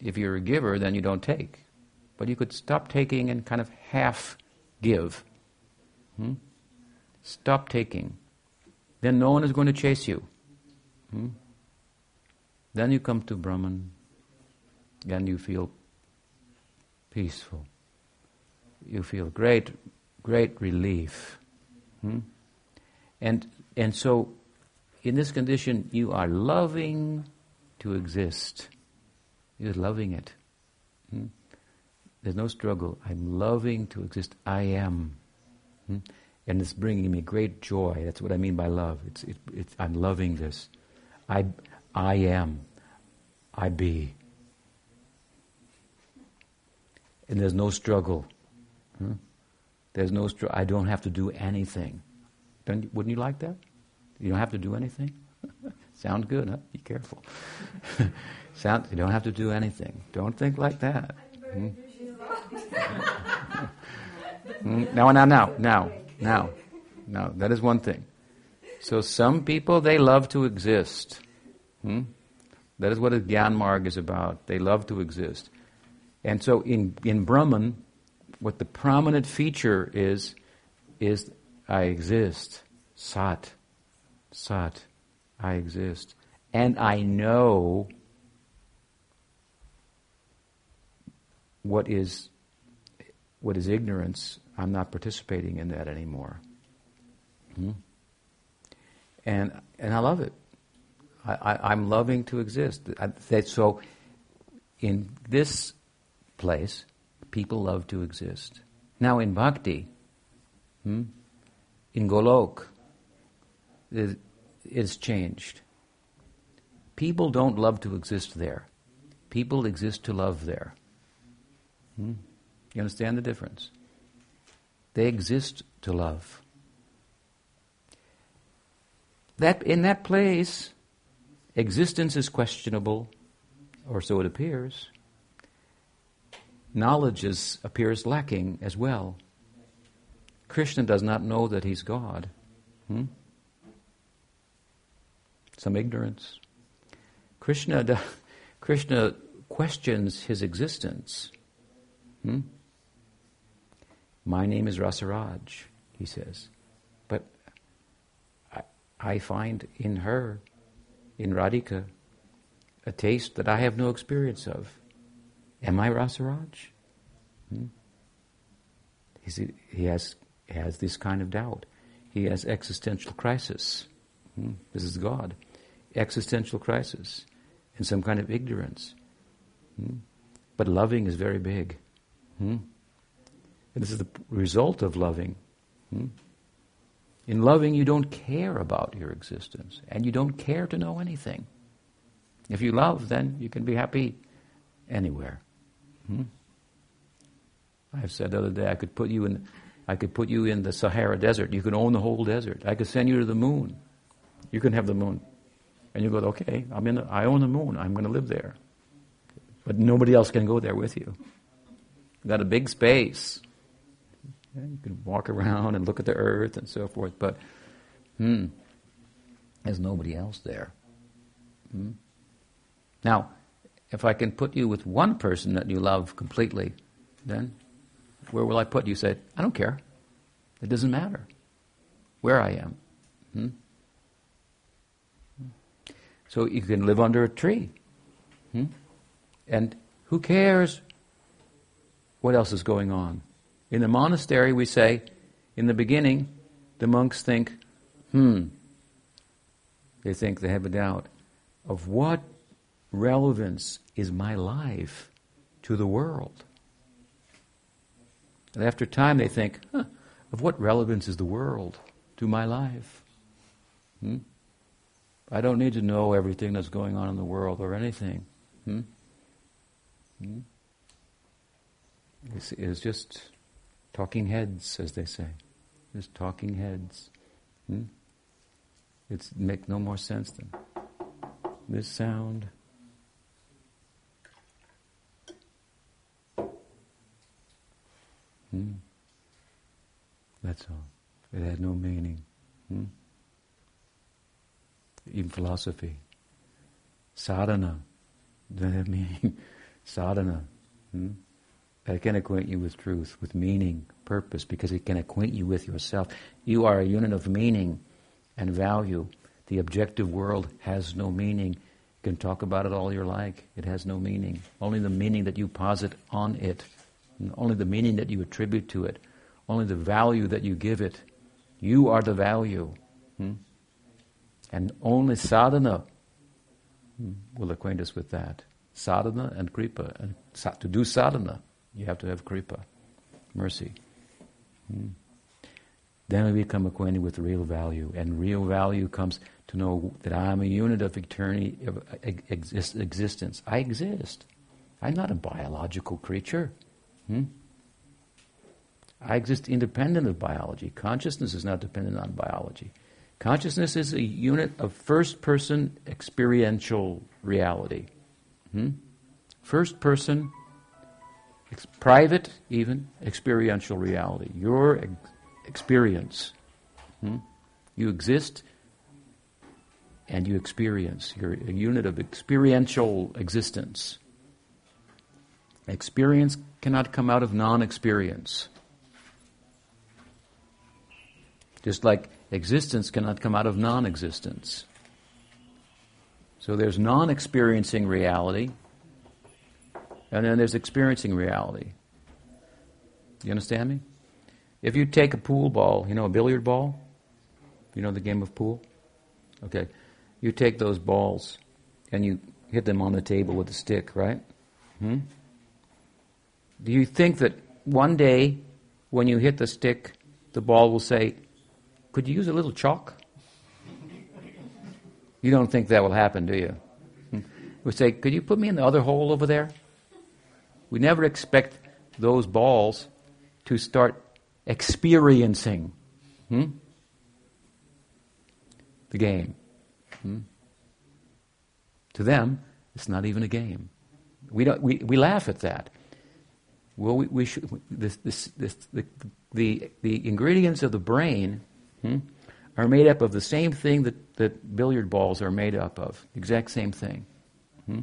If you're a giver, then you don't take. But you could stop taking and kind of half give. Hmm? Stop taking. Then no one is going to chase you. Hmm? Then you come to Brahman and you feel peaceful. You feel great, great relief. Hmm? And, and so, in this condition, you are loving to exist. You're loving it. There's no struggle. I'm loving to exist. I am. Hmm? And it's bringing me great joy. That's what I mean by love. It's, it, it's, I'm loving this. I, I am. I be. And there's no struggle. Hmm? There's no struggle. I don't have to do anything. Don't, wouldn't you like that? You don't have to do anything? Sound good, huh? Be careful. Sound, you don't have to do anything. Don't think like that. Hmm? Hmm? now, now, now, now, now, now. That is one thing. So some people, they love to exist. Hmm? That is what a Gyan is about. They love to exist. And so in, in Brahman, what the prominent feature is, is I exist. Sat. Sat. I exist. And I know what is what is ignorance. I'm not participating in that anymore. Hmm? And and I love it. I, am loving to exist. I, that, so, in this place, people love to exist. Now, in bhakti, hmm, in Golok, it, it's changed. People don't love to exist there. People exist to love there. Hmm? You understand the difference? They exist to love. That in that place, existence is questionable, or so it appears. Knowledge is, appears lacking as well. Krishna does not know that he's God. Hmm? Some ignorance. Krishna, Krishna questions his existence. Hmm? My name is Rasaraj, he says. But I, I find in her, in Radhika, a taste that I have no experience of. Am I Rasaraj? Hmm? He has has this kind of doubt. He has existential crisis. Hmm? This is God. Existential crisis and some kind of ignorance. Hmm? But loving is very big. This is the result of loving. Hmm? In loving, you don't care about your existence, and you don't care to know anything. If you love, then you can be happy anywhere. Hmm? I've said the other day I could put you in I could put you in the Sahara Desert. You could own the whole desert. I could send you to the moon. You can have the moon. And you go, okay, I'm in the, I own the moon. I'm going to live there. But nobody else can go there with you. You've got a big space. Yeah, you can walk around and look at the earth and so forth, but hmm, there's nobody else there. Hmm? Now, if I can put you with one person that you love completely, then where will I put you? Say, I don't care. It doesn't matter where I am. Hmm? So you can live under a tree. Hmm? And who cares what else is going on? In the monastery, we say, in the beginning, the monks think, hmm, they think they have a doubt of what relevance is my life to the world? And after time, they think, huh, of what relevance is the world to my life? Hmm? I don't need to know everything that's going on in the world or anything. Hmm? Hmm? It's, it's, just talking heads, as they say. Just talking heads. Hmm? It's make no more sense than this sound. Hmm? That's all. It had no meaning. Hmm? Even philosophy. Sadhana. Doesn't have meaning. Sadhana. Hmm? That can acquaint you with truth, with meaning, purpose, because it can acquaint you with yourself. You are a unit of meaning and value. The objective world has no meaning. You can talk about it all you like. It has no meaning. Only the meaning that you posit on it only the meaning that you attribute to it, only the value that you give it. You are the value. Hmm? And only sadhana hmm, will acquaint us with that. Sadhana and kripa. And to do sadhana, you have to have kripa, mercy. Hmm. Then we become acquainted with real value. And real value comes to know that I'm a unit of eternity, of existence. I exist. I'm not a biological creature. Hmm? I exist independent of biology. Consciousness is not dependent on biology. Consciousness is a unit of first person experiential reality. Hmm? First person, ex- private even, experiential reality. Your ex- experience. Hmm? You exist and you experience. You're a unit of experiential existence. Experience cannot come out of non experience. Just like existence cannot come out of non existence. So there's non experiencing reality, and then there's experiencing reality. You understand me? If you take a pool ball, you know, a billiard ball, you know the game of pool? Okay. You take those balls and you hit them on the table with a stick, right? Hmm? Do you think that one day when you hit the stick, the ball will say, Could you use a little chalk? You don't think that will happen, do you? Hmm? We say, Could you put me in the other hole over there? We never expect those balls to start experiencing hmm? the game. Hmm? To them, it's not even a game. We, don't, we, we laugh at that. Well, we, we should, this, this, this, the, the, the ingredients of the brain hmm, are made up of the same thing that, that billiard balls are made up of, exact same thing. Hmm?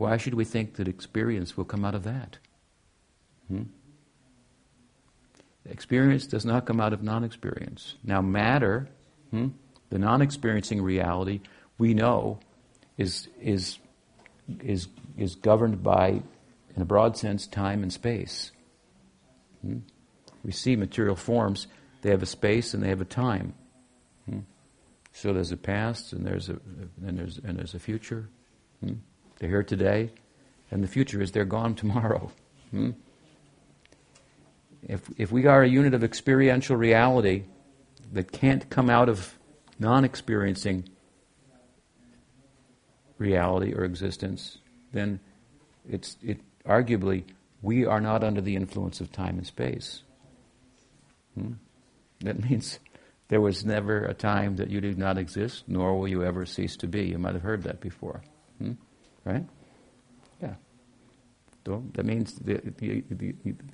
Why should we think that experience will come out of that? Hmm? Experience does not come out of non experience. Now, matter, hmm, the non experiencing reality, we know is, is, is, is governed by in a broad sense, time and space. Hmm? We see material forms, they have a space and they have a time. Hmm? So there's a past and there's a, and there's, and there's a future. They're here today, and the future is they're gone tomorrow. Hmm? If, if we are a unit of experiential reality that can't come out of non experiencing reality or existence, then it's, it arguably we are not under the influence of time and space. Hmm? That means there was never a time that you did not exist, nor will you ever cease to be. You might have heard that before. Right? Yeah. So that means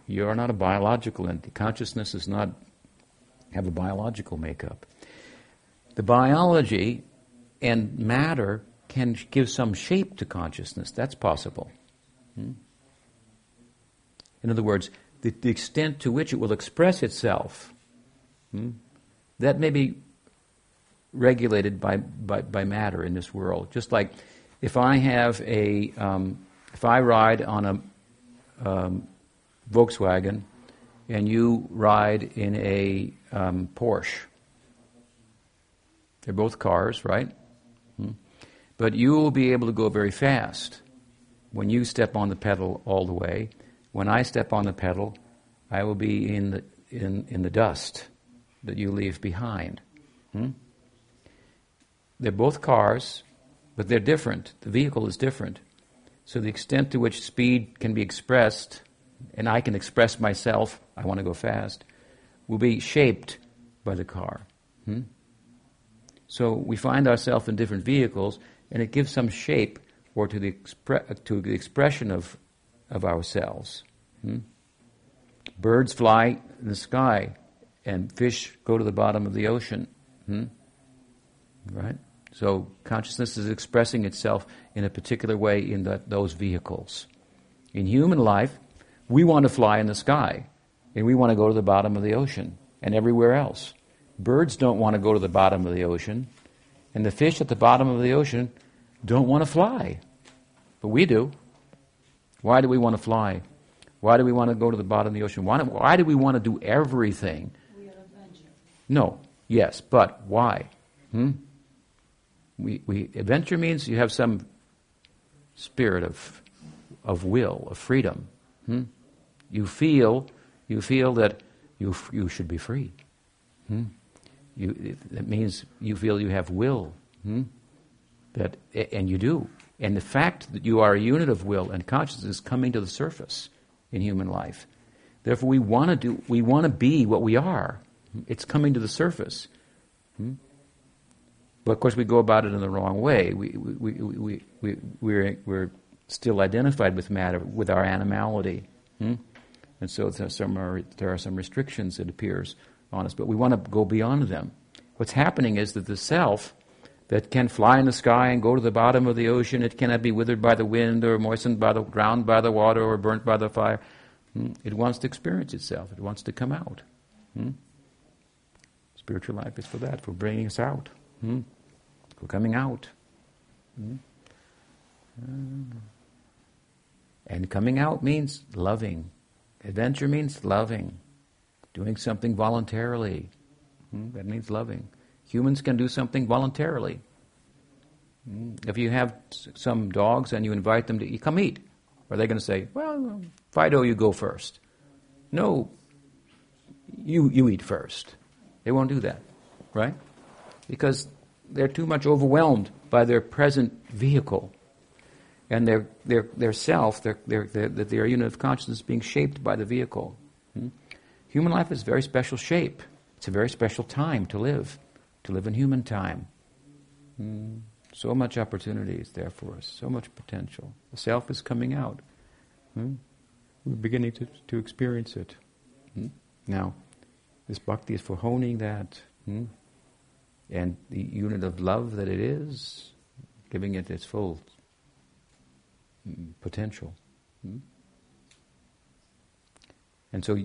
you are not a biological entity. Consciousness does not have a biological makeup. The biology and matter can give some shape to consciousness. That's possible. Hmm? In other words, the, the, extent to which it will express itself, hmm, that may be regulated by, by, by, matter in this world. Just like if I have a, um, if I ride on a um, Volkswagen and you ride in a um, Porsche, they're both cars, right? Hmm? But you will be able to go very fast when you step on the pedal all the way. When I step on the pedal, I will be in the, in, in the dust that you leave behind. Hmm? They're both cars, but they're different. The vehicle is different. So the extent to which speed can be expressed, and I can express myself, I want to go fast, will be shaped by the car. Hmm? So we find ourselves in different vehicles, and it gives some shape or to the, expre- to the expression of, of ourselves. Hmm? Birds fly in the sky, and fish go to the bottom of the ocean. Hmm? Right? So consciousness is expressing itself in a particular way in the, those vehicles. In human life, we want to fly in the sky, and we want to go to the bottom of the ocean and everywhere else. Birds don't want to go to the bottom of the ocean, and the fish at the bottom of the ocean don't want to fly. But we do. Why do we want to fly? Why do we want to go to the bottom of the ocean? Why, why do we want to do everything? No, yes, but why? Hmm? We, we, adventure means you have some spirit of, of will, of freedom. Hmm? You feel, you feel that you, you should be free. Hmm? You, that means you feel you have will. Hmm? That, and you do. And the fact that you are a unit of will and consciousness is coming to the surface in human life. Therefore, we want to do. We want to be what we are. It's coming to the surface. Hmm? But of course, we go about it in the wrong way. We, we, we, we, we, we're, we're still identified with matter, with our animality. Hmm? And so there are, some, there are some restrictions, it appears, on us. But we want to go beyond them. What's happening is that the self that can fly in the sky and go to the bottom of the ocean. It cannot be withered by the wind or moistened by the ground by the water or burnt by the fire. Hmm? It wants to experience itself. It wants to come out. Hmm? Spiritual life is for that, for bringing us out, hmm? For coming out. Hmm? Uh, and coming out means loving. Adventure means loving. Doing something voluntarily. Hmm? That means loving. Humans can do something voluntarily. Mm. If you have some dogs and you invite them to eat, come eat, are they going to say, well, Fido, you go first? No, you, you eat first. They won't do that, right? Because they're too much overwhelmed by their present vehicle and their, their, their self, their, their, their, their unit of consciousness being shaped by the vehicle. Hmm? Human life is a very special shape. It's a very special time to live to live in human time. Mm. So much opportunity is there for us, so much potential. The self is coming out. Mm. We're beginning to, to experience it. Mm. Now, this bhakti is for honing that. And the unit of love that it is, giving it its full hmm, potential. Hmm? And so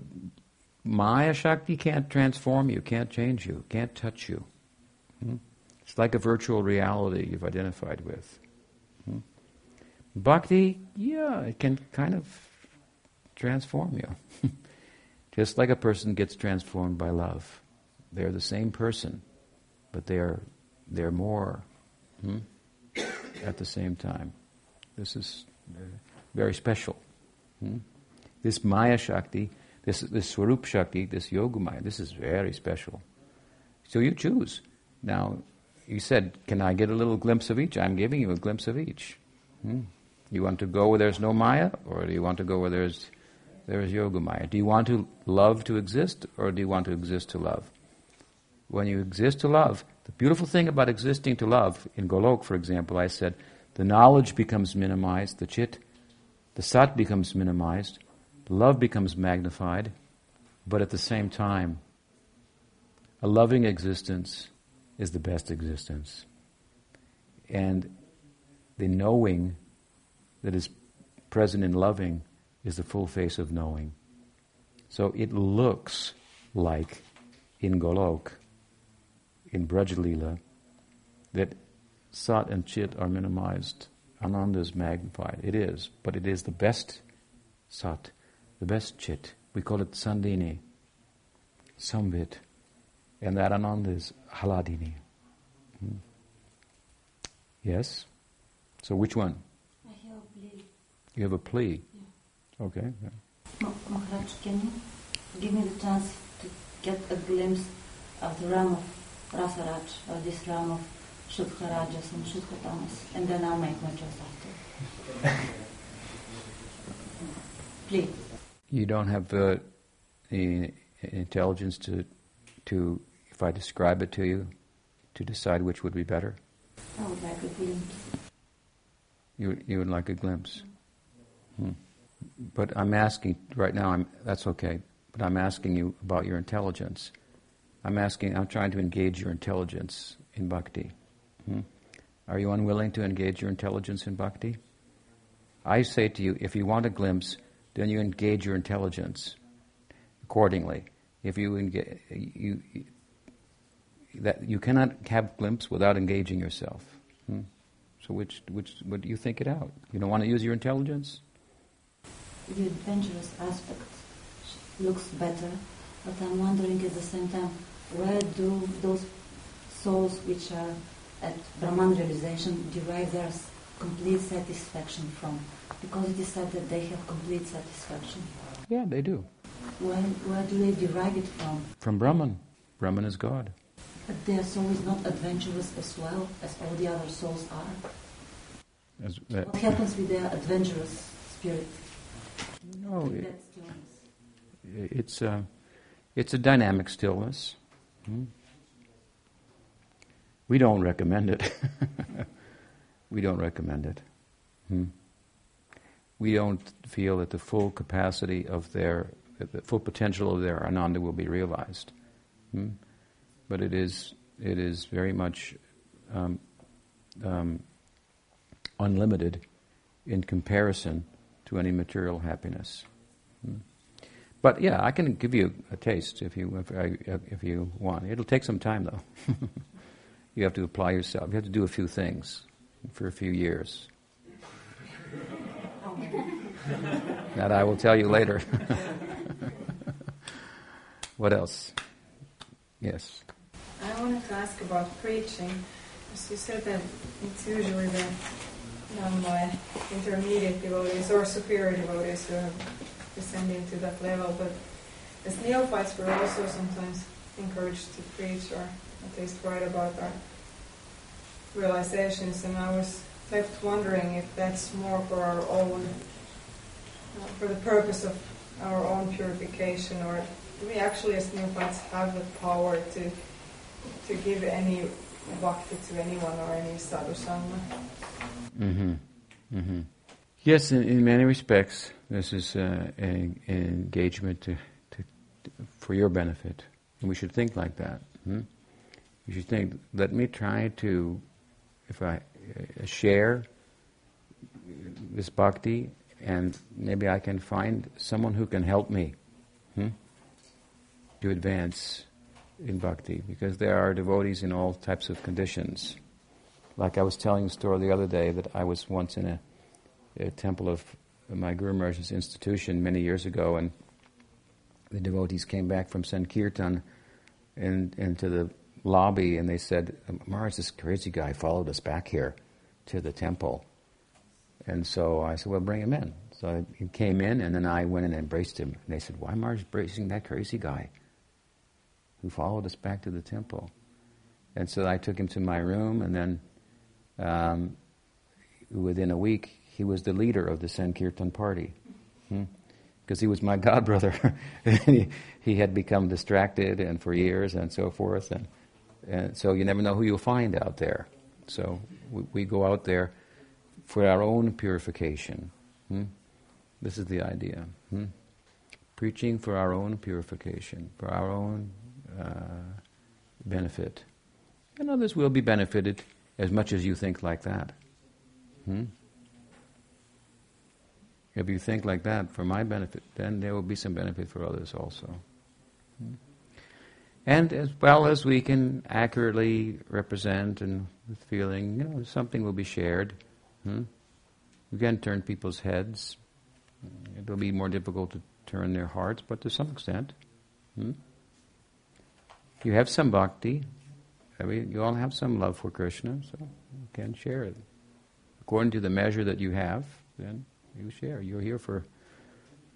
Maya Shakti can't transform you, can't change you, can't touch you. Hmm? It's like a virtual reality you've identified with. Hmm? Bhakti, yeah, it can kind of transform you. Just like a person gets transformed by love. They're the same person, but they're, they're more hmm? at the same time. This is uh, very special. Hmm? This Maya Shakti, this, this Swarup Shakti, this Yogamaya, this is very special. So you choose. Now, you said, Can I get a little glimpse of each? I'm giving you a glimpse of each. Hmm. You want to go where there's no Maya, or do you want to go where there's There is Yogamaya. Do you want to love to exist or do you want to exist to love? When you exist to love, the beautiful thing about existing to love, in Golok, for example, I said, the knowledge becomes minimized, the chit, the sat becomes minimized, love becomes magnified, but at the same time, a loving existence is the best existence. And the knowing that is present in loving is the full face of knowing. So it looks like in Golok, in Brajalila, that Sat and Chit are minimized, Ananda is magnified. It is, but it is the best Sat, the best Chit. We call it Sandhini, Samvit, and that Ananda is Haladini. Hmm. Yes? So which one? I have a plea. You have a plea? Yeah. Okay. Yeah. Maharaj, can you give me the chance to get a glimpse of the realm of Rasaraj, or this realm of Shudharajas and Shudhatamas, and then I'll make my choice after. Please. You don't have uh, the intelligence to, to, if I describe it to you, to decide which would be better? I would like a glimpse. You, you would like a glimpse. Hmm. But I'm asking, right now, I'm, that's okay, but I'm asking you about your intelligence. I'm asking, I'm trying to engage your intelligence in bhakti. Hmm? Are you unwilling to engage your intelligence in bhakti? I say to you, if you want a glimpse, then you engage your intelligence accordingly. If you engage, you, that you cannot have glimpse without engaging yourself. Hmm? So which which what do you think it out? You don't want to use your intelligence? The adventurous aspect looks better, but I'm wondering at the same time, where do those souls which are at Brahman realization derive their complete satisfaction from? Because it is said that they have complete satisfaction. Yeah, they do. Where, where do they derive it from? From Brahman. Brahman is God. But their soul is not adventurous as well as all the other souls are. As, uh, What happens with their adventurous spirit? no, it, it's a, it's a dynamic stillness. Hmm? We don't recommend it. we don't recommend it. Hmm? We don't feel that the full capacity of their, the full potential of their ananda will be realized. Hmm? But it is, it is very much um, um, unlimited in comparison to any material happiness. But yeah, I can give you a taste if you if, if you want. It'll take some time though. you have to apply yourself. You have to do a few things for a few years. that I will tell you later. what else? Yes. I wanted to ask about preaching. As you said that it's usually the done intermediate devotees or superior devotees who have descended to that level, but as neophytes we're also sometimes encouraged to preach or at least write about our realizations and I was left wondering if that's more for our own, uh, for the purpose of our own purification or do we actually as neophytes have the power to to give any bhakti to anyone or any sadhusanga. Mm-hmm. Mm-hmm. Yes, in, in many respects, this is uh, an, engagement to, to, for your benefit. And we should think like that. Hmm? You should think, let me try to, if I uh, share this bhakti, and maybe I can find someone who can help me hmm? to advance in bhakti, because there are devotees in all types of conditions. Like I was telling the story the other day that I was once in a, a temple of my Guru Maharaj's institution many years ago, and the devotees came back from Sankirtan and into the lobby, and they said, Maharaj, this crazy guy followed us back here to the temple. And so I said, well, bring him in. So he came in, and then I went and embraced him. And they said, why Maharaj embracing that crazy guy who followed us back to the temple? And so I took him to my room, and then um, within a week, he was the leader of the Sankirtan party. Hmm? because he was my god brother. he, he had become distracted and for years and so forth. And, and so you never know who you'll find out there. So we, we go out there for our own purification. Hmm? This is the idea. Hmm? Preaching for our own purification, for our own uh, benefit. And others will be benefited as much as you think like that. Hmm? If you think like that for my benefit, then there will be some benefit for others also. And as well as we can accurately represent and feeling, you know, something will be shared. Hmm? We can turn people's heads. It'll be more difficult to turn their hearts, but to some extent. Hmm? You have some bhakti. I mean, you all have some love for Krishna, so you can share it. According to the measure that you have, then you share. You're here for,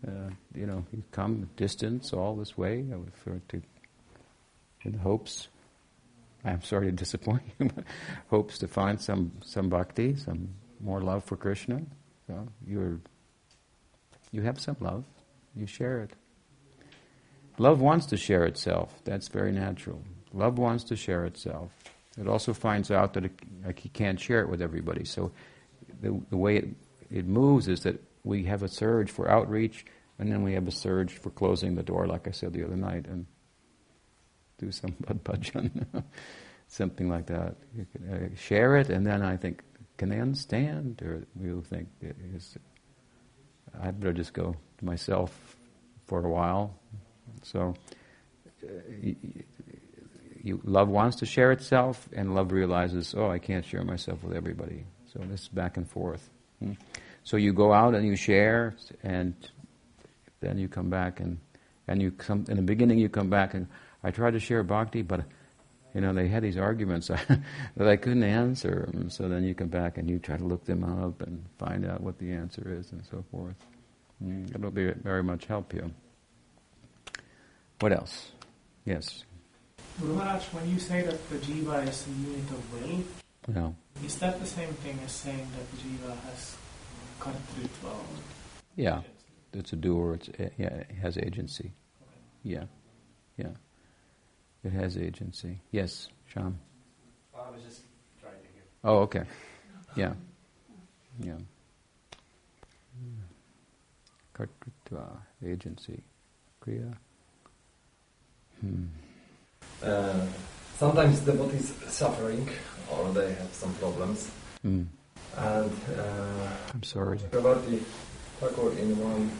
uh, you know, you come distance all this way for, to, in hopes. I'm sorry to disappoint you, but hopes to find some, some bhakti, some more love for Krishna. So you're, you have some love. You share it. Love wants to share itself. That's very natural. Love wants to share itself. It also finds out that it, like can't share it with everybody. So the, the way it, it moves is that we have a surge for outreach, and then we have a surge for closing the door, like I said the other night, and do some bhajan, something like that. You uh, share it, and then I think, can they understand? Or we'll think, is, I'd better just go to myself for a while. So, uh, you, love wants to share itself, and love realizes, oh, I can't share myself with everybody. So this is back and forth. Hmm? So you go out and you share, and then you come back and and you come in the beginning. You come back and I tried to share bhakti, but you know they had these arguments that I couldn't answer. And So then you come back and you try to look them up and find out what the answer is and so forth. Hmm? It'll be very much help you. What else? Yes. Guru Maharaj, when you say that the jiva is a unit of will, no. is that the same thing as saying that the jiva has? Yeah, it's a doer. It's yeah, it has agency. Yeah, yeah, it has agency. Yes, Sham. I was just trying to hear. Oh, okay. Yeah, yeah. Kartrutva, agency, kriya. Hmm. Uh, sometimes the body is suffering or they have some problems. Mm. And uh, I'm sorry. Prabhupada Thakur in one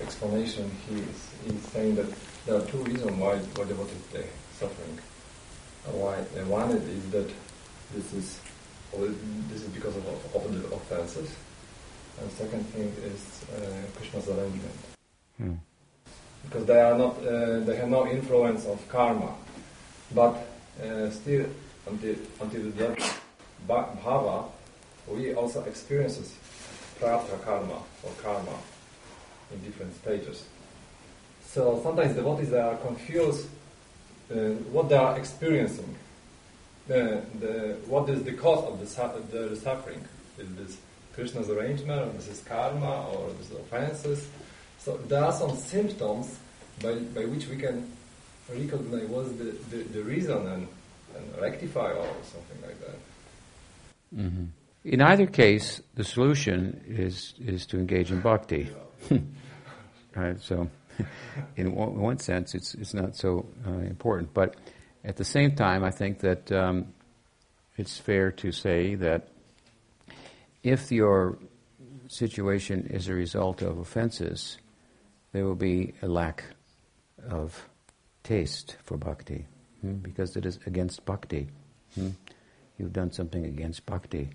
explanation, he's, he's saying that there are two reasons why, why the body is suffering. Uh, why, one is that this is this is because of, of the offenses. And second thing is uh, Krishna's arrangement. Hmm. Because they are not, uh, they have no influence of karma. But uh, still, until, until that bhava, we also experiences prarabdha karma or karma in different stages. So sometimes devotees are confused uh, what they are experiencing. The, the, what is the cause of the, su- the suffering? Is this Krishna's arrangement, or this is karma, or this is offenses? So there are some symptoms by, by which we can recognize what's the, the, the reason and, and rectify or something like that. Mm-hmm. In either case, the solution is is to engage in bhakti. right. So, in one, one, sense, it's it's not so uh, important, but at the same time, I think that um, it's fair to say that if your situation is a result of offenses, there will be a lack of taste for bhakti, hmm? because it is against bhakti. Hmm? You've done something against bhakti.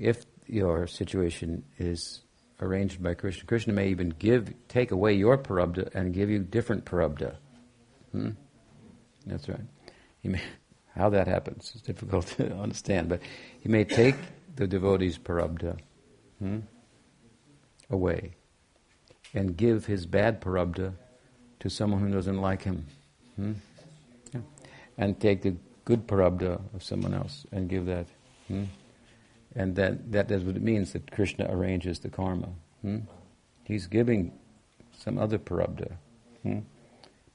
If your situation is arranged by Krishna, Krishna may even give, take away your prarabdha and give you different prarabdha. Hmm? That's right. May, how that happens is difficult to understand, but he may take the devotee's prarabdha hmm, away and give his bad prarabdha to someone who doesn't like him. Hmm? Yeah. And take the good prarabdha of someone else and give that. Hmm? And that, that is what it means that Krishna arranges the karma. Hmm? He's giving some other parabda. Hmm?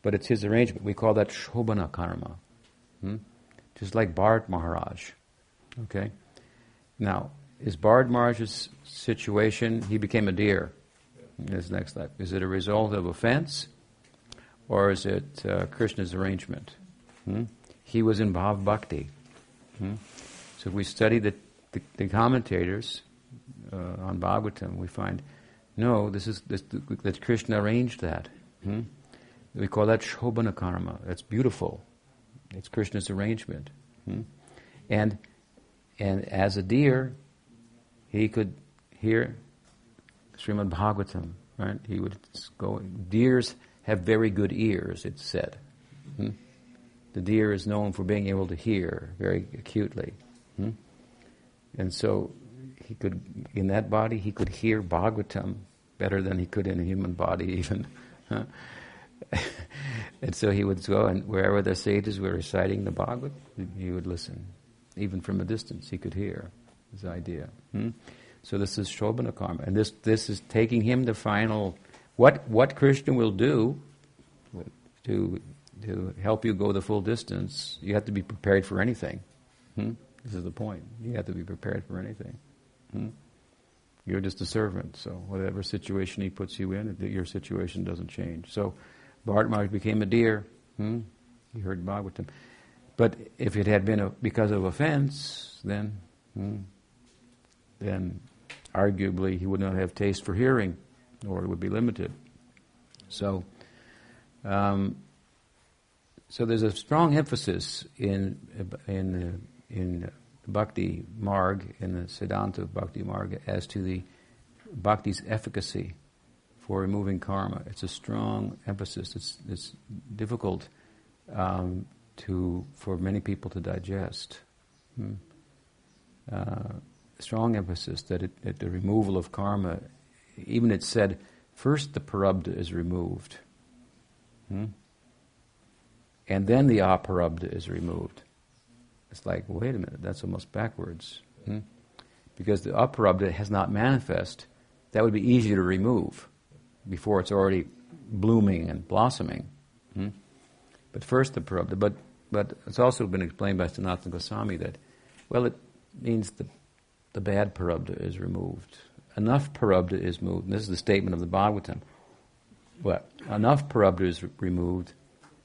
But it's his arrangement. We call that Shobhana karma. Hmm? Just like Bharat Maharaj. Okay? Now, is Bharat Maharaj's situation, he became a deer in his next life. Is it a result of offense? Or is it uh, Krishna's arrangement? Hmm? He was in Bhav Bhakti. Hmm? So if we study the, the, the commentators uh, on Bhagavatam, we find, no, this is this, that Krishna arranged that. Hmm? We call that Shobhana karma. That's beautiful. It's Krishna's arrangement. Hmm? And, and as a deer, he could hear Srimad Bhagavatam, right? He would go, deers have very good ears, it's said. Hmm? The deer is known for being able to hear very acutely. Hmm? And so he could, in that body, he could hear Bhagavatam better than he could in a human body even. and so he would go and wherever the sages were reciting the Bhagavad, he would listen. Even from a distance, he could hear his idea. Hmm? So this is Shobhana karma. And this, this is taking him the final, what, what Krishna will do to, to help you go the full distance, you have to be prepared for anything. Hmm? This is the point. You have to be prepared for anything. Hmm? You're just a servant, so whatever situation he puts you in, your situation doesn't change. So Maharaj became a deer. Hmm? He heard Bhagavatam. But if it had been a, because of offense, then hmm, then arguably he would not have taste for hearing, or it would be limited. So, um, so there's a strong emphasis in in in Bhakti Marg, in the Siddhanta of Bhakti Marg, as to the bhakti's efficacy for removing karma. It's a strong emphasis. It's, it's difficult um, to for many people to digest. Hmm. Uh, strong emphasis that, it, that, the removal of karma, even it said, first the parabdha is removed, hmm? and then the aparabdha is removed. It's like, wait a minute, that's almost backwards. Hmm? Because the aparabdha has not manifest, that would be easier to remove before it's already blooming and blossoming. Hmm? But first the parabdha. But, but it's also been explained by Sanatana Goswami that, well, it means the, the bad parabdha is removed. Enough parabdha is moved. And this is the statement of the Bhagavatam. What? Enough parabdha is removed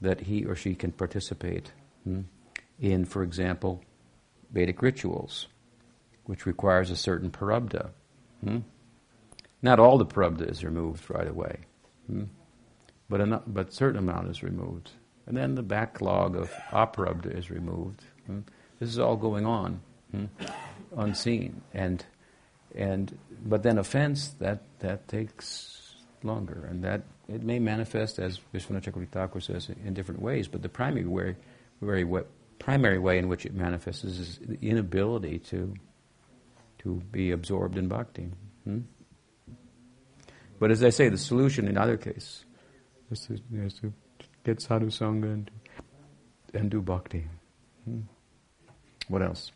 that he or she can participate. Hmm? In, for example, Vedic rituals, which requires a certain parabdha. Hmm? Not all the parabdha is removed right away, hmm? but a but certain amount is removed, and then the backlog of aparabdha is removed. Hmm? This is all going on, hmm? unseen, and and but then offense that that takes longer, and that it may manifest as Vishwanath Thakur says in different ways, but the primary way, very primary way in which it manifests is the inability to to be absorbed in bhakti. Hmm? But as I say, the solution in either case is to, is to get sadhu sangha and, and do bhakti. Hmm? What else?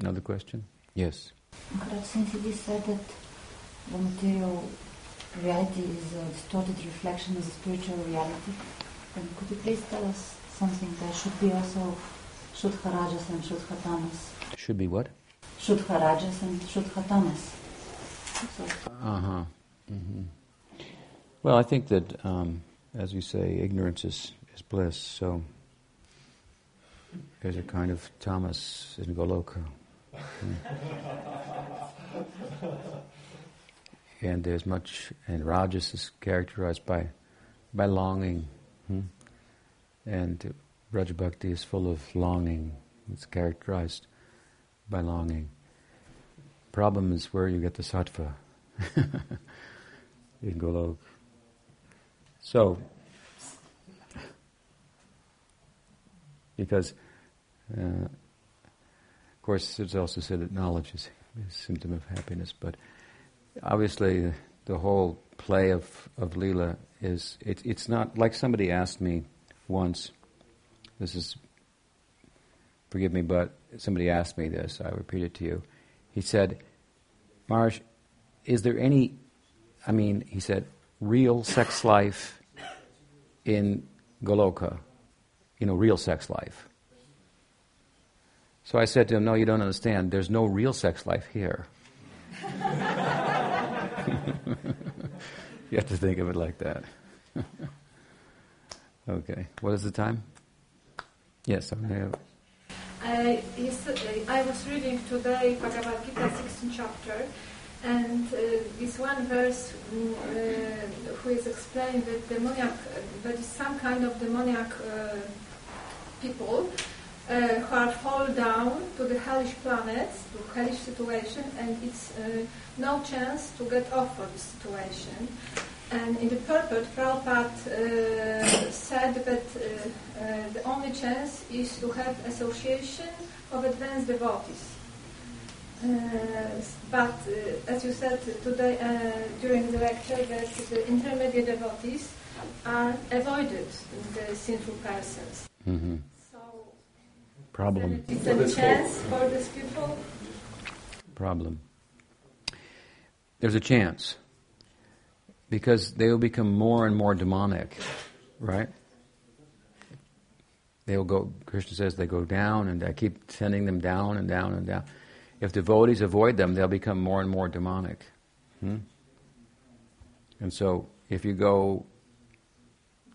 Another question? Yes. Maharaj, since it is said that the material reality is a distorted reflection of the spiritual reality, then could you please tell us something there should be also Shuddha Rajas and Shuddha Tamas. Should be what? Shuddha Rajas and Shuddha Tamas. Uh huh. Mm-hmm. Well, I think that, um, as you say, ignorance is, is bliss, so there's a kind of tamas in Goloka. Mm. and there's much, and Rajas is characterized by, by longing. Hmm? And Braj Bhakti is full of longing. It's characterized by longing. Problem is where you get the sattva in Golok. So, because, uh, of course, it's also said that knowledge is a symptom of happiness, but obviously the whole play of, of Leela is, it, it's not, like somebody asked me, once. This is, forgive me, but somebody asked me this. I repeat it to you. He said, Marsh, is there any, I mean, he said, real sex life in Goloka, you know, real sex life. So I said to him, No, you don't understand. There's no real sex life here. you have to think of it like that. okay. What is the time? Yes, I have. Uh, yes, uh, I was reading today Bhagavad Gita 16th chapter, and uh, this one verse mm, uh, who is explaining that demoniac, that is some kind of demoniac uh, people uh, who are fall down to the hellish planets, to hellish situation, and it's uh, no chance to get off of this situation. And in the purport, Prabhupada uh, said that uh, uh, the only chance is to have association of advanced devotees. Uh, but uh, as you said today uh, during the lecture, that the intermediate devotees are avoided in the sinful persons. Mm-hmm. So Problem. it's For a chance for these people. Problem. There's a chance. Because they will become more and more demonic, right? They will go, Krishna says, they go down and I keep sending them down and down and down. If devotees avoid them, they'll become more and more demonic. Hmm? And so, if you go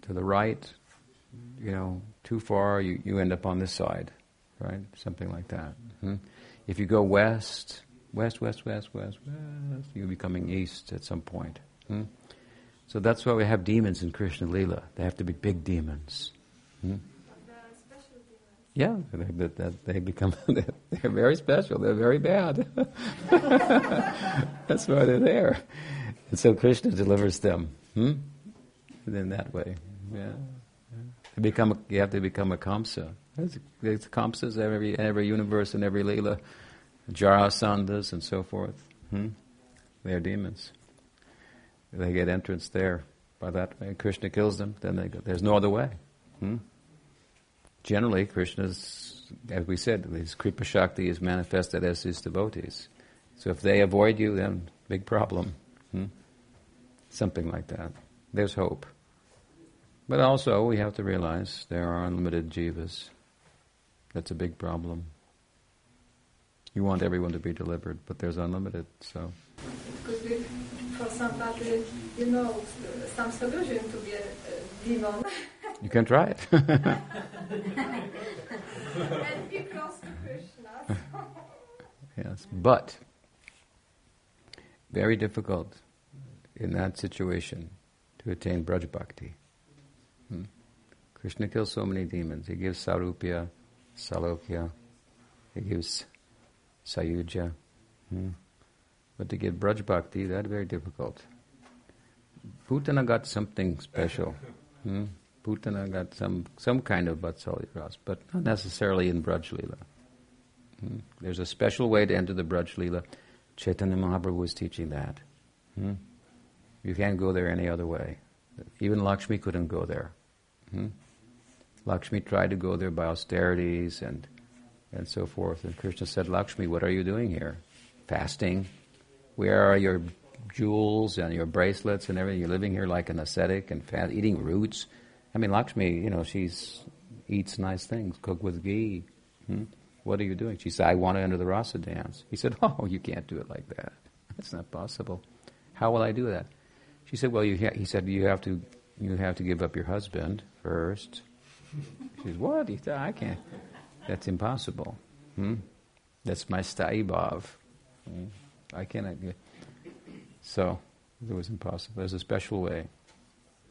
to the right, you know, too far, you, you end up on this side, right? Something like that. Hmm? If you go west, west, west, west, west, west, you'll be coming east at some point. Hmm? So that's why we have demons in Krishna Lila. They have to be big demons. Hmm? Yeah, they, that they become they're very special. They're very bad. That's why they're there. And so Krishna delivers them. Hmm? In that way, yeah. They become. You have to become a Kamsa. There's, there's Kamsas in every every universe and every lila, Jarasandhas and so forth. Hmm? They are demons. They get entrance there by that way. Krishna kills them. Then they go, there's no other way. Hmm? generally, Krishna's, as we said, his Kripa Shakti is manifested as his devotees. So if they avoid you, then big problem. Hmm? Something like that. There's hope. But also, we have to realize there are unlimited jivas. That's a big problem. You want everyone to be delivered, but there's unlimited, so. For somebody, you know, some solution to be a, a demon You can try it. and be close to Krishna. yes, but very difficult in that situation to attain Braj Bhakti. Hmm? Krishna kills so many demons. He gives Sarupya, Salokya, he gives Sayujya. Hmm? But to get Braj Bhakti, that's very difficult. Putana got something special. Hmm? Putana got some, some kind of Vatsalya Ras, but not necessarily in Braj Leela. Hmm? There's a special way to enter the Braj Leela. Chaitanya Mahaprabhu was teaching that. Hmm? You can't go there any other way. Even Lakshmi couldn't go there. Hmm? Lakshmi tried to go there by austerities and and so forth. And Krishna said, Lakshmi, what are you doing here? Fasting. Where are your jewels and your bracelets and everything? You're living here like an ascetic and eating roots. I mean, Lakshmi, you know, she's eats nice things, cook with ghee. Hmm? What are you doing? She said, I want to enter the rasa dance. He said, Oh, you can't do it like that. That's not possible. How will I do that? She said, Well, you ha-, he said, you have to you have to give up your husband first. She says, What? He said, I can't. That's impossible. Hmm? That's my sthayibhav. Hmm? I cannot get. So it was impossible. There's a special way.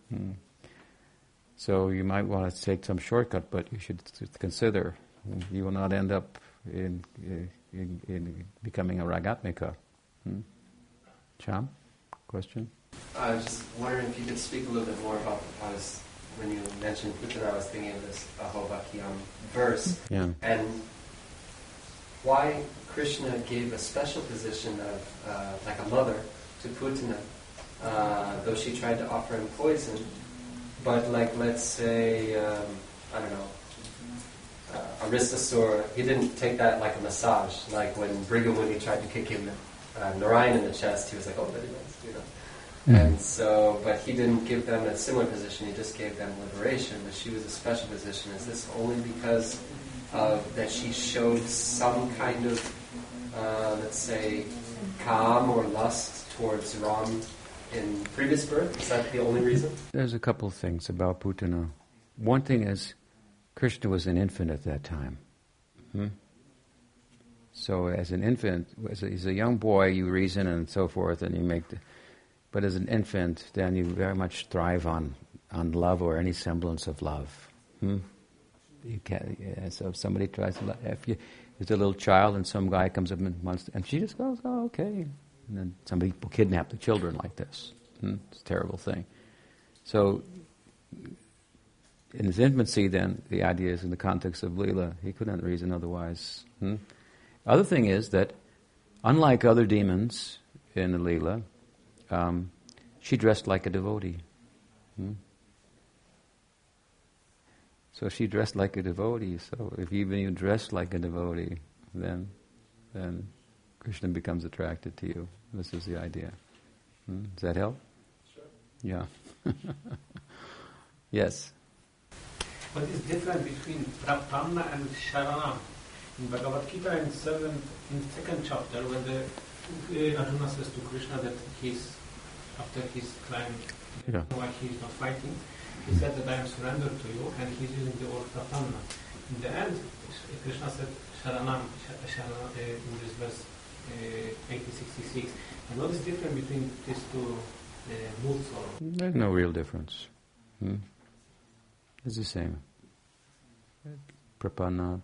Hmm. So you might want to take some shortcut, but you should consider you will not end up in, in, in becoming a ragatmika. Hmm? Cham, question? I was just wondering if you could speak a little bit more about, I was, when you mentioned Putana, I was thinking of this Ahobakiyam verse, Yeah. and why Krishna gave a special position of, uh, like a mother, to Putana, uh, though she tried to offer him poison, but like, let's say, um, I don't know, uh, Aristasur, he didn't take that like a massage, like when Bhrigumuni tried to kick him, uh, Narayan in the chest, he was like, oh, very nice, you know. And so, but he didn't give them a similar position, he just gave them liberation, but she was a special position. Is this only because of that she showed some kind of, uh, let's say, calm or lust towards Ram in previous birth? Is that the only reason? There's a couple of things about Putana. One thing is, Krishna was an infant at that time. Hmm? So, as an infant, as a, as a young boy, you reason and so forth, and you make. The, but as an infant, then you very much thrive on on love or any semblance of love. Hmm? You can so if somebody tries to, love, if you, there's a little child and some guy comes up and wants, to, and she just goes, "Oh, okay," and then somebody will kidnap the children like this. Hmm? It's a terrible thing. So in his infancy, then, the idea is in the context of Leela, he couldn't reason otherwise. Hmm? Other thing is that, unlike other demons in the Leela, um, she dressed like a devotee. Hmm? So she dressed like a devotee. So if even you dress like a devotee, then then Krishna becomes attracted to you. This is the idea. Hmm? Does that help? Sure. Yeah. yes. What is different between Prapanna and Sharanam? In Bhagavad Gita, in seventh, in second chapter, when the uh, Arjuna says to Krishna that he's after his climb, Yeah. why he's not fighting, he said that I am surrendered to you, and he's using the word Prapanna. In the end, Krishna said Sharanam, Sh- Sharanam uh, in this verse uh, 8066. And what is different between these two uh, moods or There's no real difference. Hmm? It's the same. Prapanna,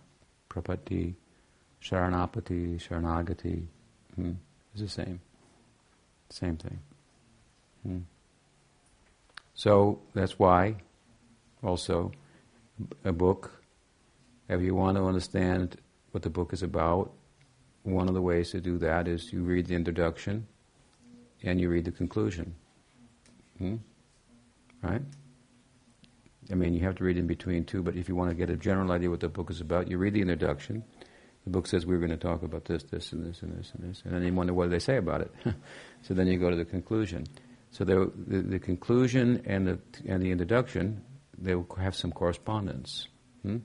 prapatti, sharanapati, sharanagati. Hmm? It's the same. Same thing. Hmm? So that's why, also, a book, if you want to understand what the book is about, one of the ways to do that is you read the introduction and you read the conclusion. Hmm? Right? I mean, you have to read in between too, but if you want to get a general idea what the book is about, you read the introduction. The book says we're going to talk about this, this, and this, and this, and this, and then you wonder what they say about it. so then you go to the conclusion. So the, the, the conclusion and the and the introduction they will have some correspondence. Hmm?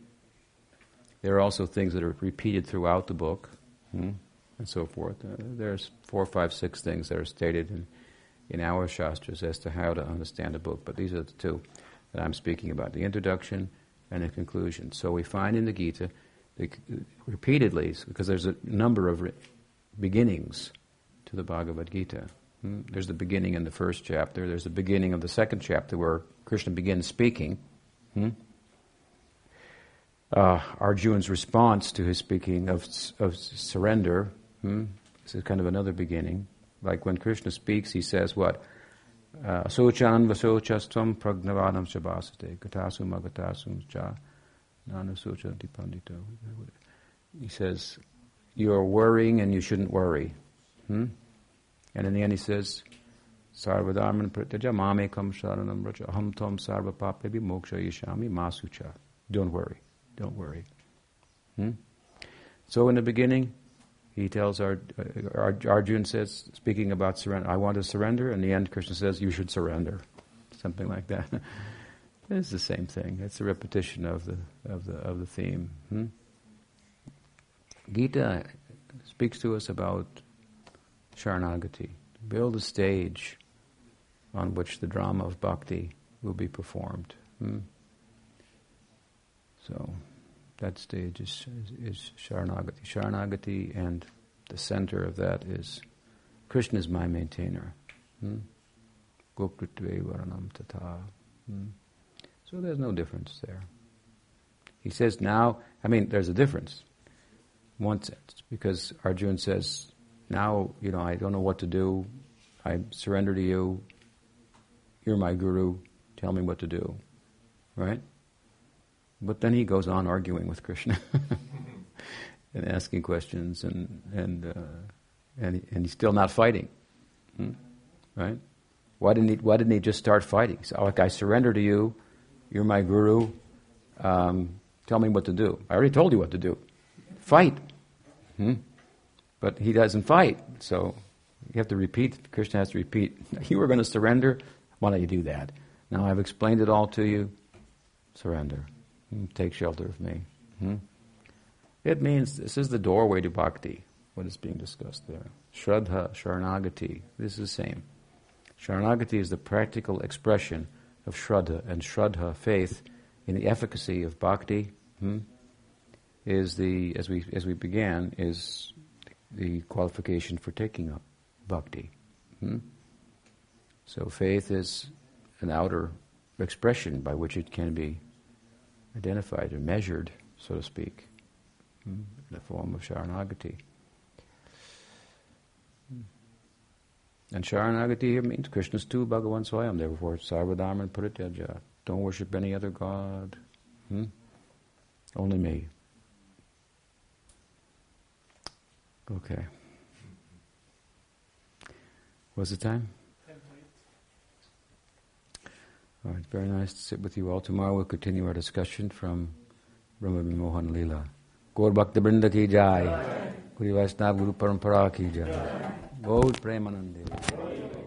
There are also things that are repeated throughout the book, hmm? and so forth. Uh, there's four, five, six things that are stated in in our shastras as to how to understand a book, but these are the two that I'm speaking about: the introduction and the conclusion. So we find in the Gita, the, repeatedly, because there's a number of re- beginnings to the Bhagavad Gita. There's the beginning in the first chapter. There's the beginning of the second chapter where Krishna begins speaking. Hmm? Uh, Arjuna's response to his speaking of, of surrender hmm? this is kind of another beginning. Like when Krishna speaks, he says what? Asochan vasochastvam pragnavanam shabasate gatasum agatasum cha pandito. He says, you are worrying and you shouldn't worry. Hmm? And in the end he says, Sarvadharman pratyaja mamekam sharanam raja aham tom sarva papebi moksha yishami masucha. Don't worry. Don't worry. Hmm? So in the beginning, he tells our, uh, Arjuna says, speaking about surrender, I want to surrender. In the end, Krishna says, you should surrender. Something like that. it's the same thing. It's a repetition of the of the of the theme. Hmm? Gita speaks to us about Sharanagati. Build a stage on which the drama of bhakti will be performed. Hmm? So that stage is, is, is Sharanagati. Sharanagati, and the center of that is Krishna is my maintainer. Hmm? Varanam Tata. Hmm? So there's no difference there. He says now, I mean, there's a difference. One sense, because Arjuna says, now, you know, I don't know what to do. I surrender to you. You're my guru. Tell me what to do. Right? But then he goes on arguing with Krishna and asking questions, and and uh, and, and he's still not fighting, hmm? right? Why didn't he? Why didn't he just start fighting? So, like I surrender to you, you're my guru. Um, tell me what to do. I already told you what to do. Fight. Hmm? But he doesn't fight, so You have to repeat. Krishna has to repeat. You were going to surrender. Why don't you do that? Now I've explained it all to you. Surrender. Take shelter of me. Hmm? It means this is the doorway to bhakti. What is being discussed there? Shraddha, Sharanagati. This is the same. Sharanagati is the practical expression of Shraddha, and Shraddha, faith, in the efficacy of bhakti, hmm, is the, as we, as we began, is the qualification for taking up bhakti. Hmm? So faith is an outer expression by which it can be identified or measured, so to speak, hmm, in the form of Sharanagati. And Sharanagati here means Krishna's tu Bhagavan Swayam, therefore Sarvadharman Parityaja. Don't worship any other god. Hmm? Only me. Okay. What's the time? All right, very nice to sit with you all. Tomorrow we'll continue our discussion from Brahma Mohan Leela. Gaur Bhakta Brinda ki jai. Guru Vaishnava Guru Parampara ki jai. Gaur Premanande.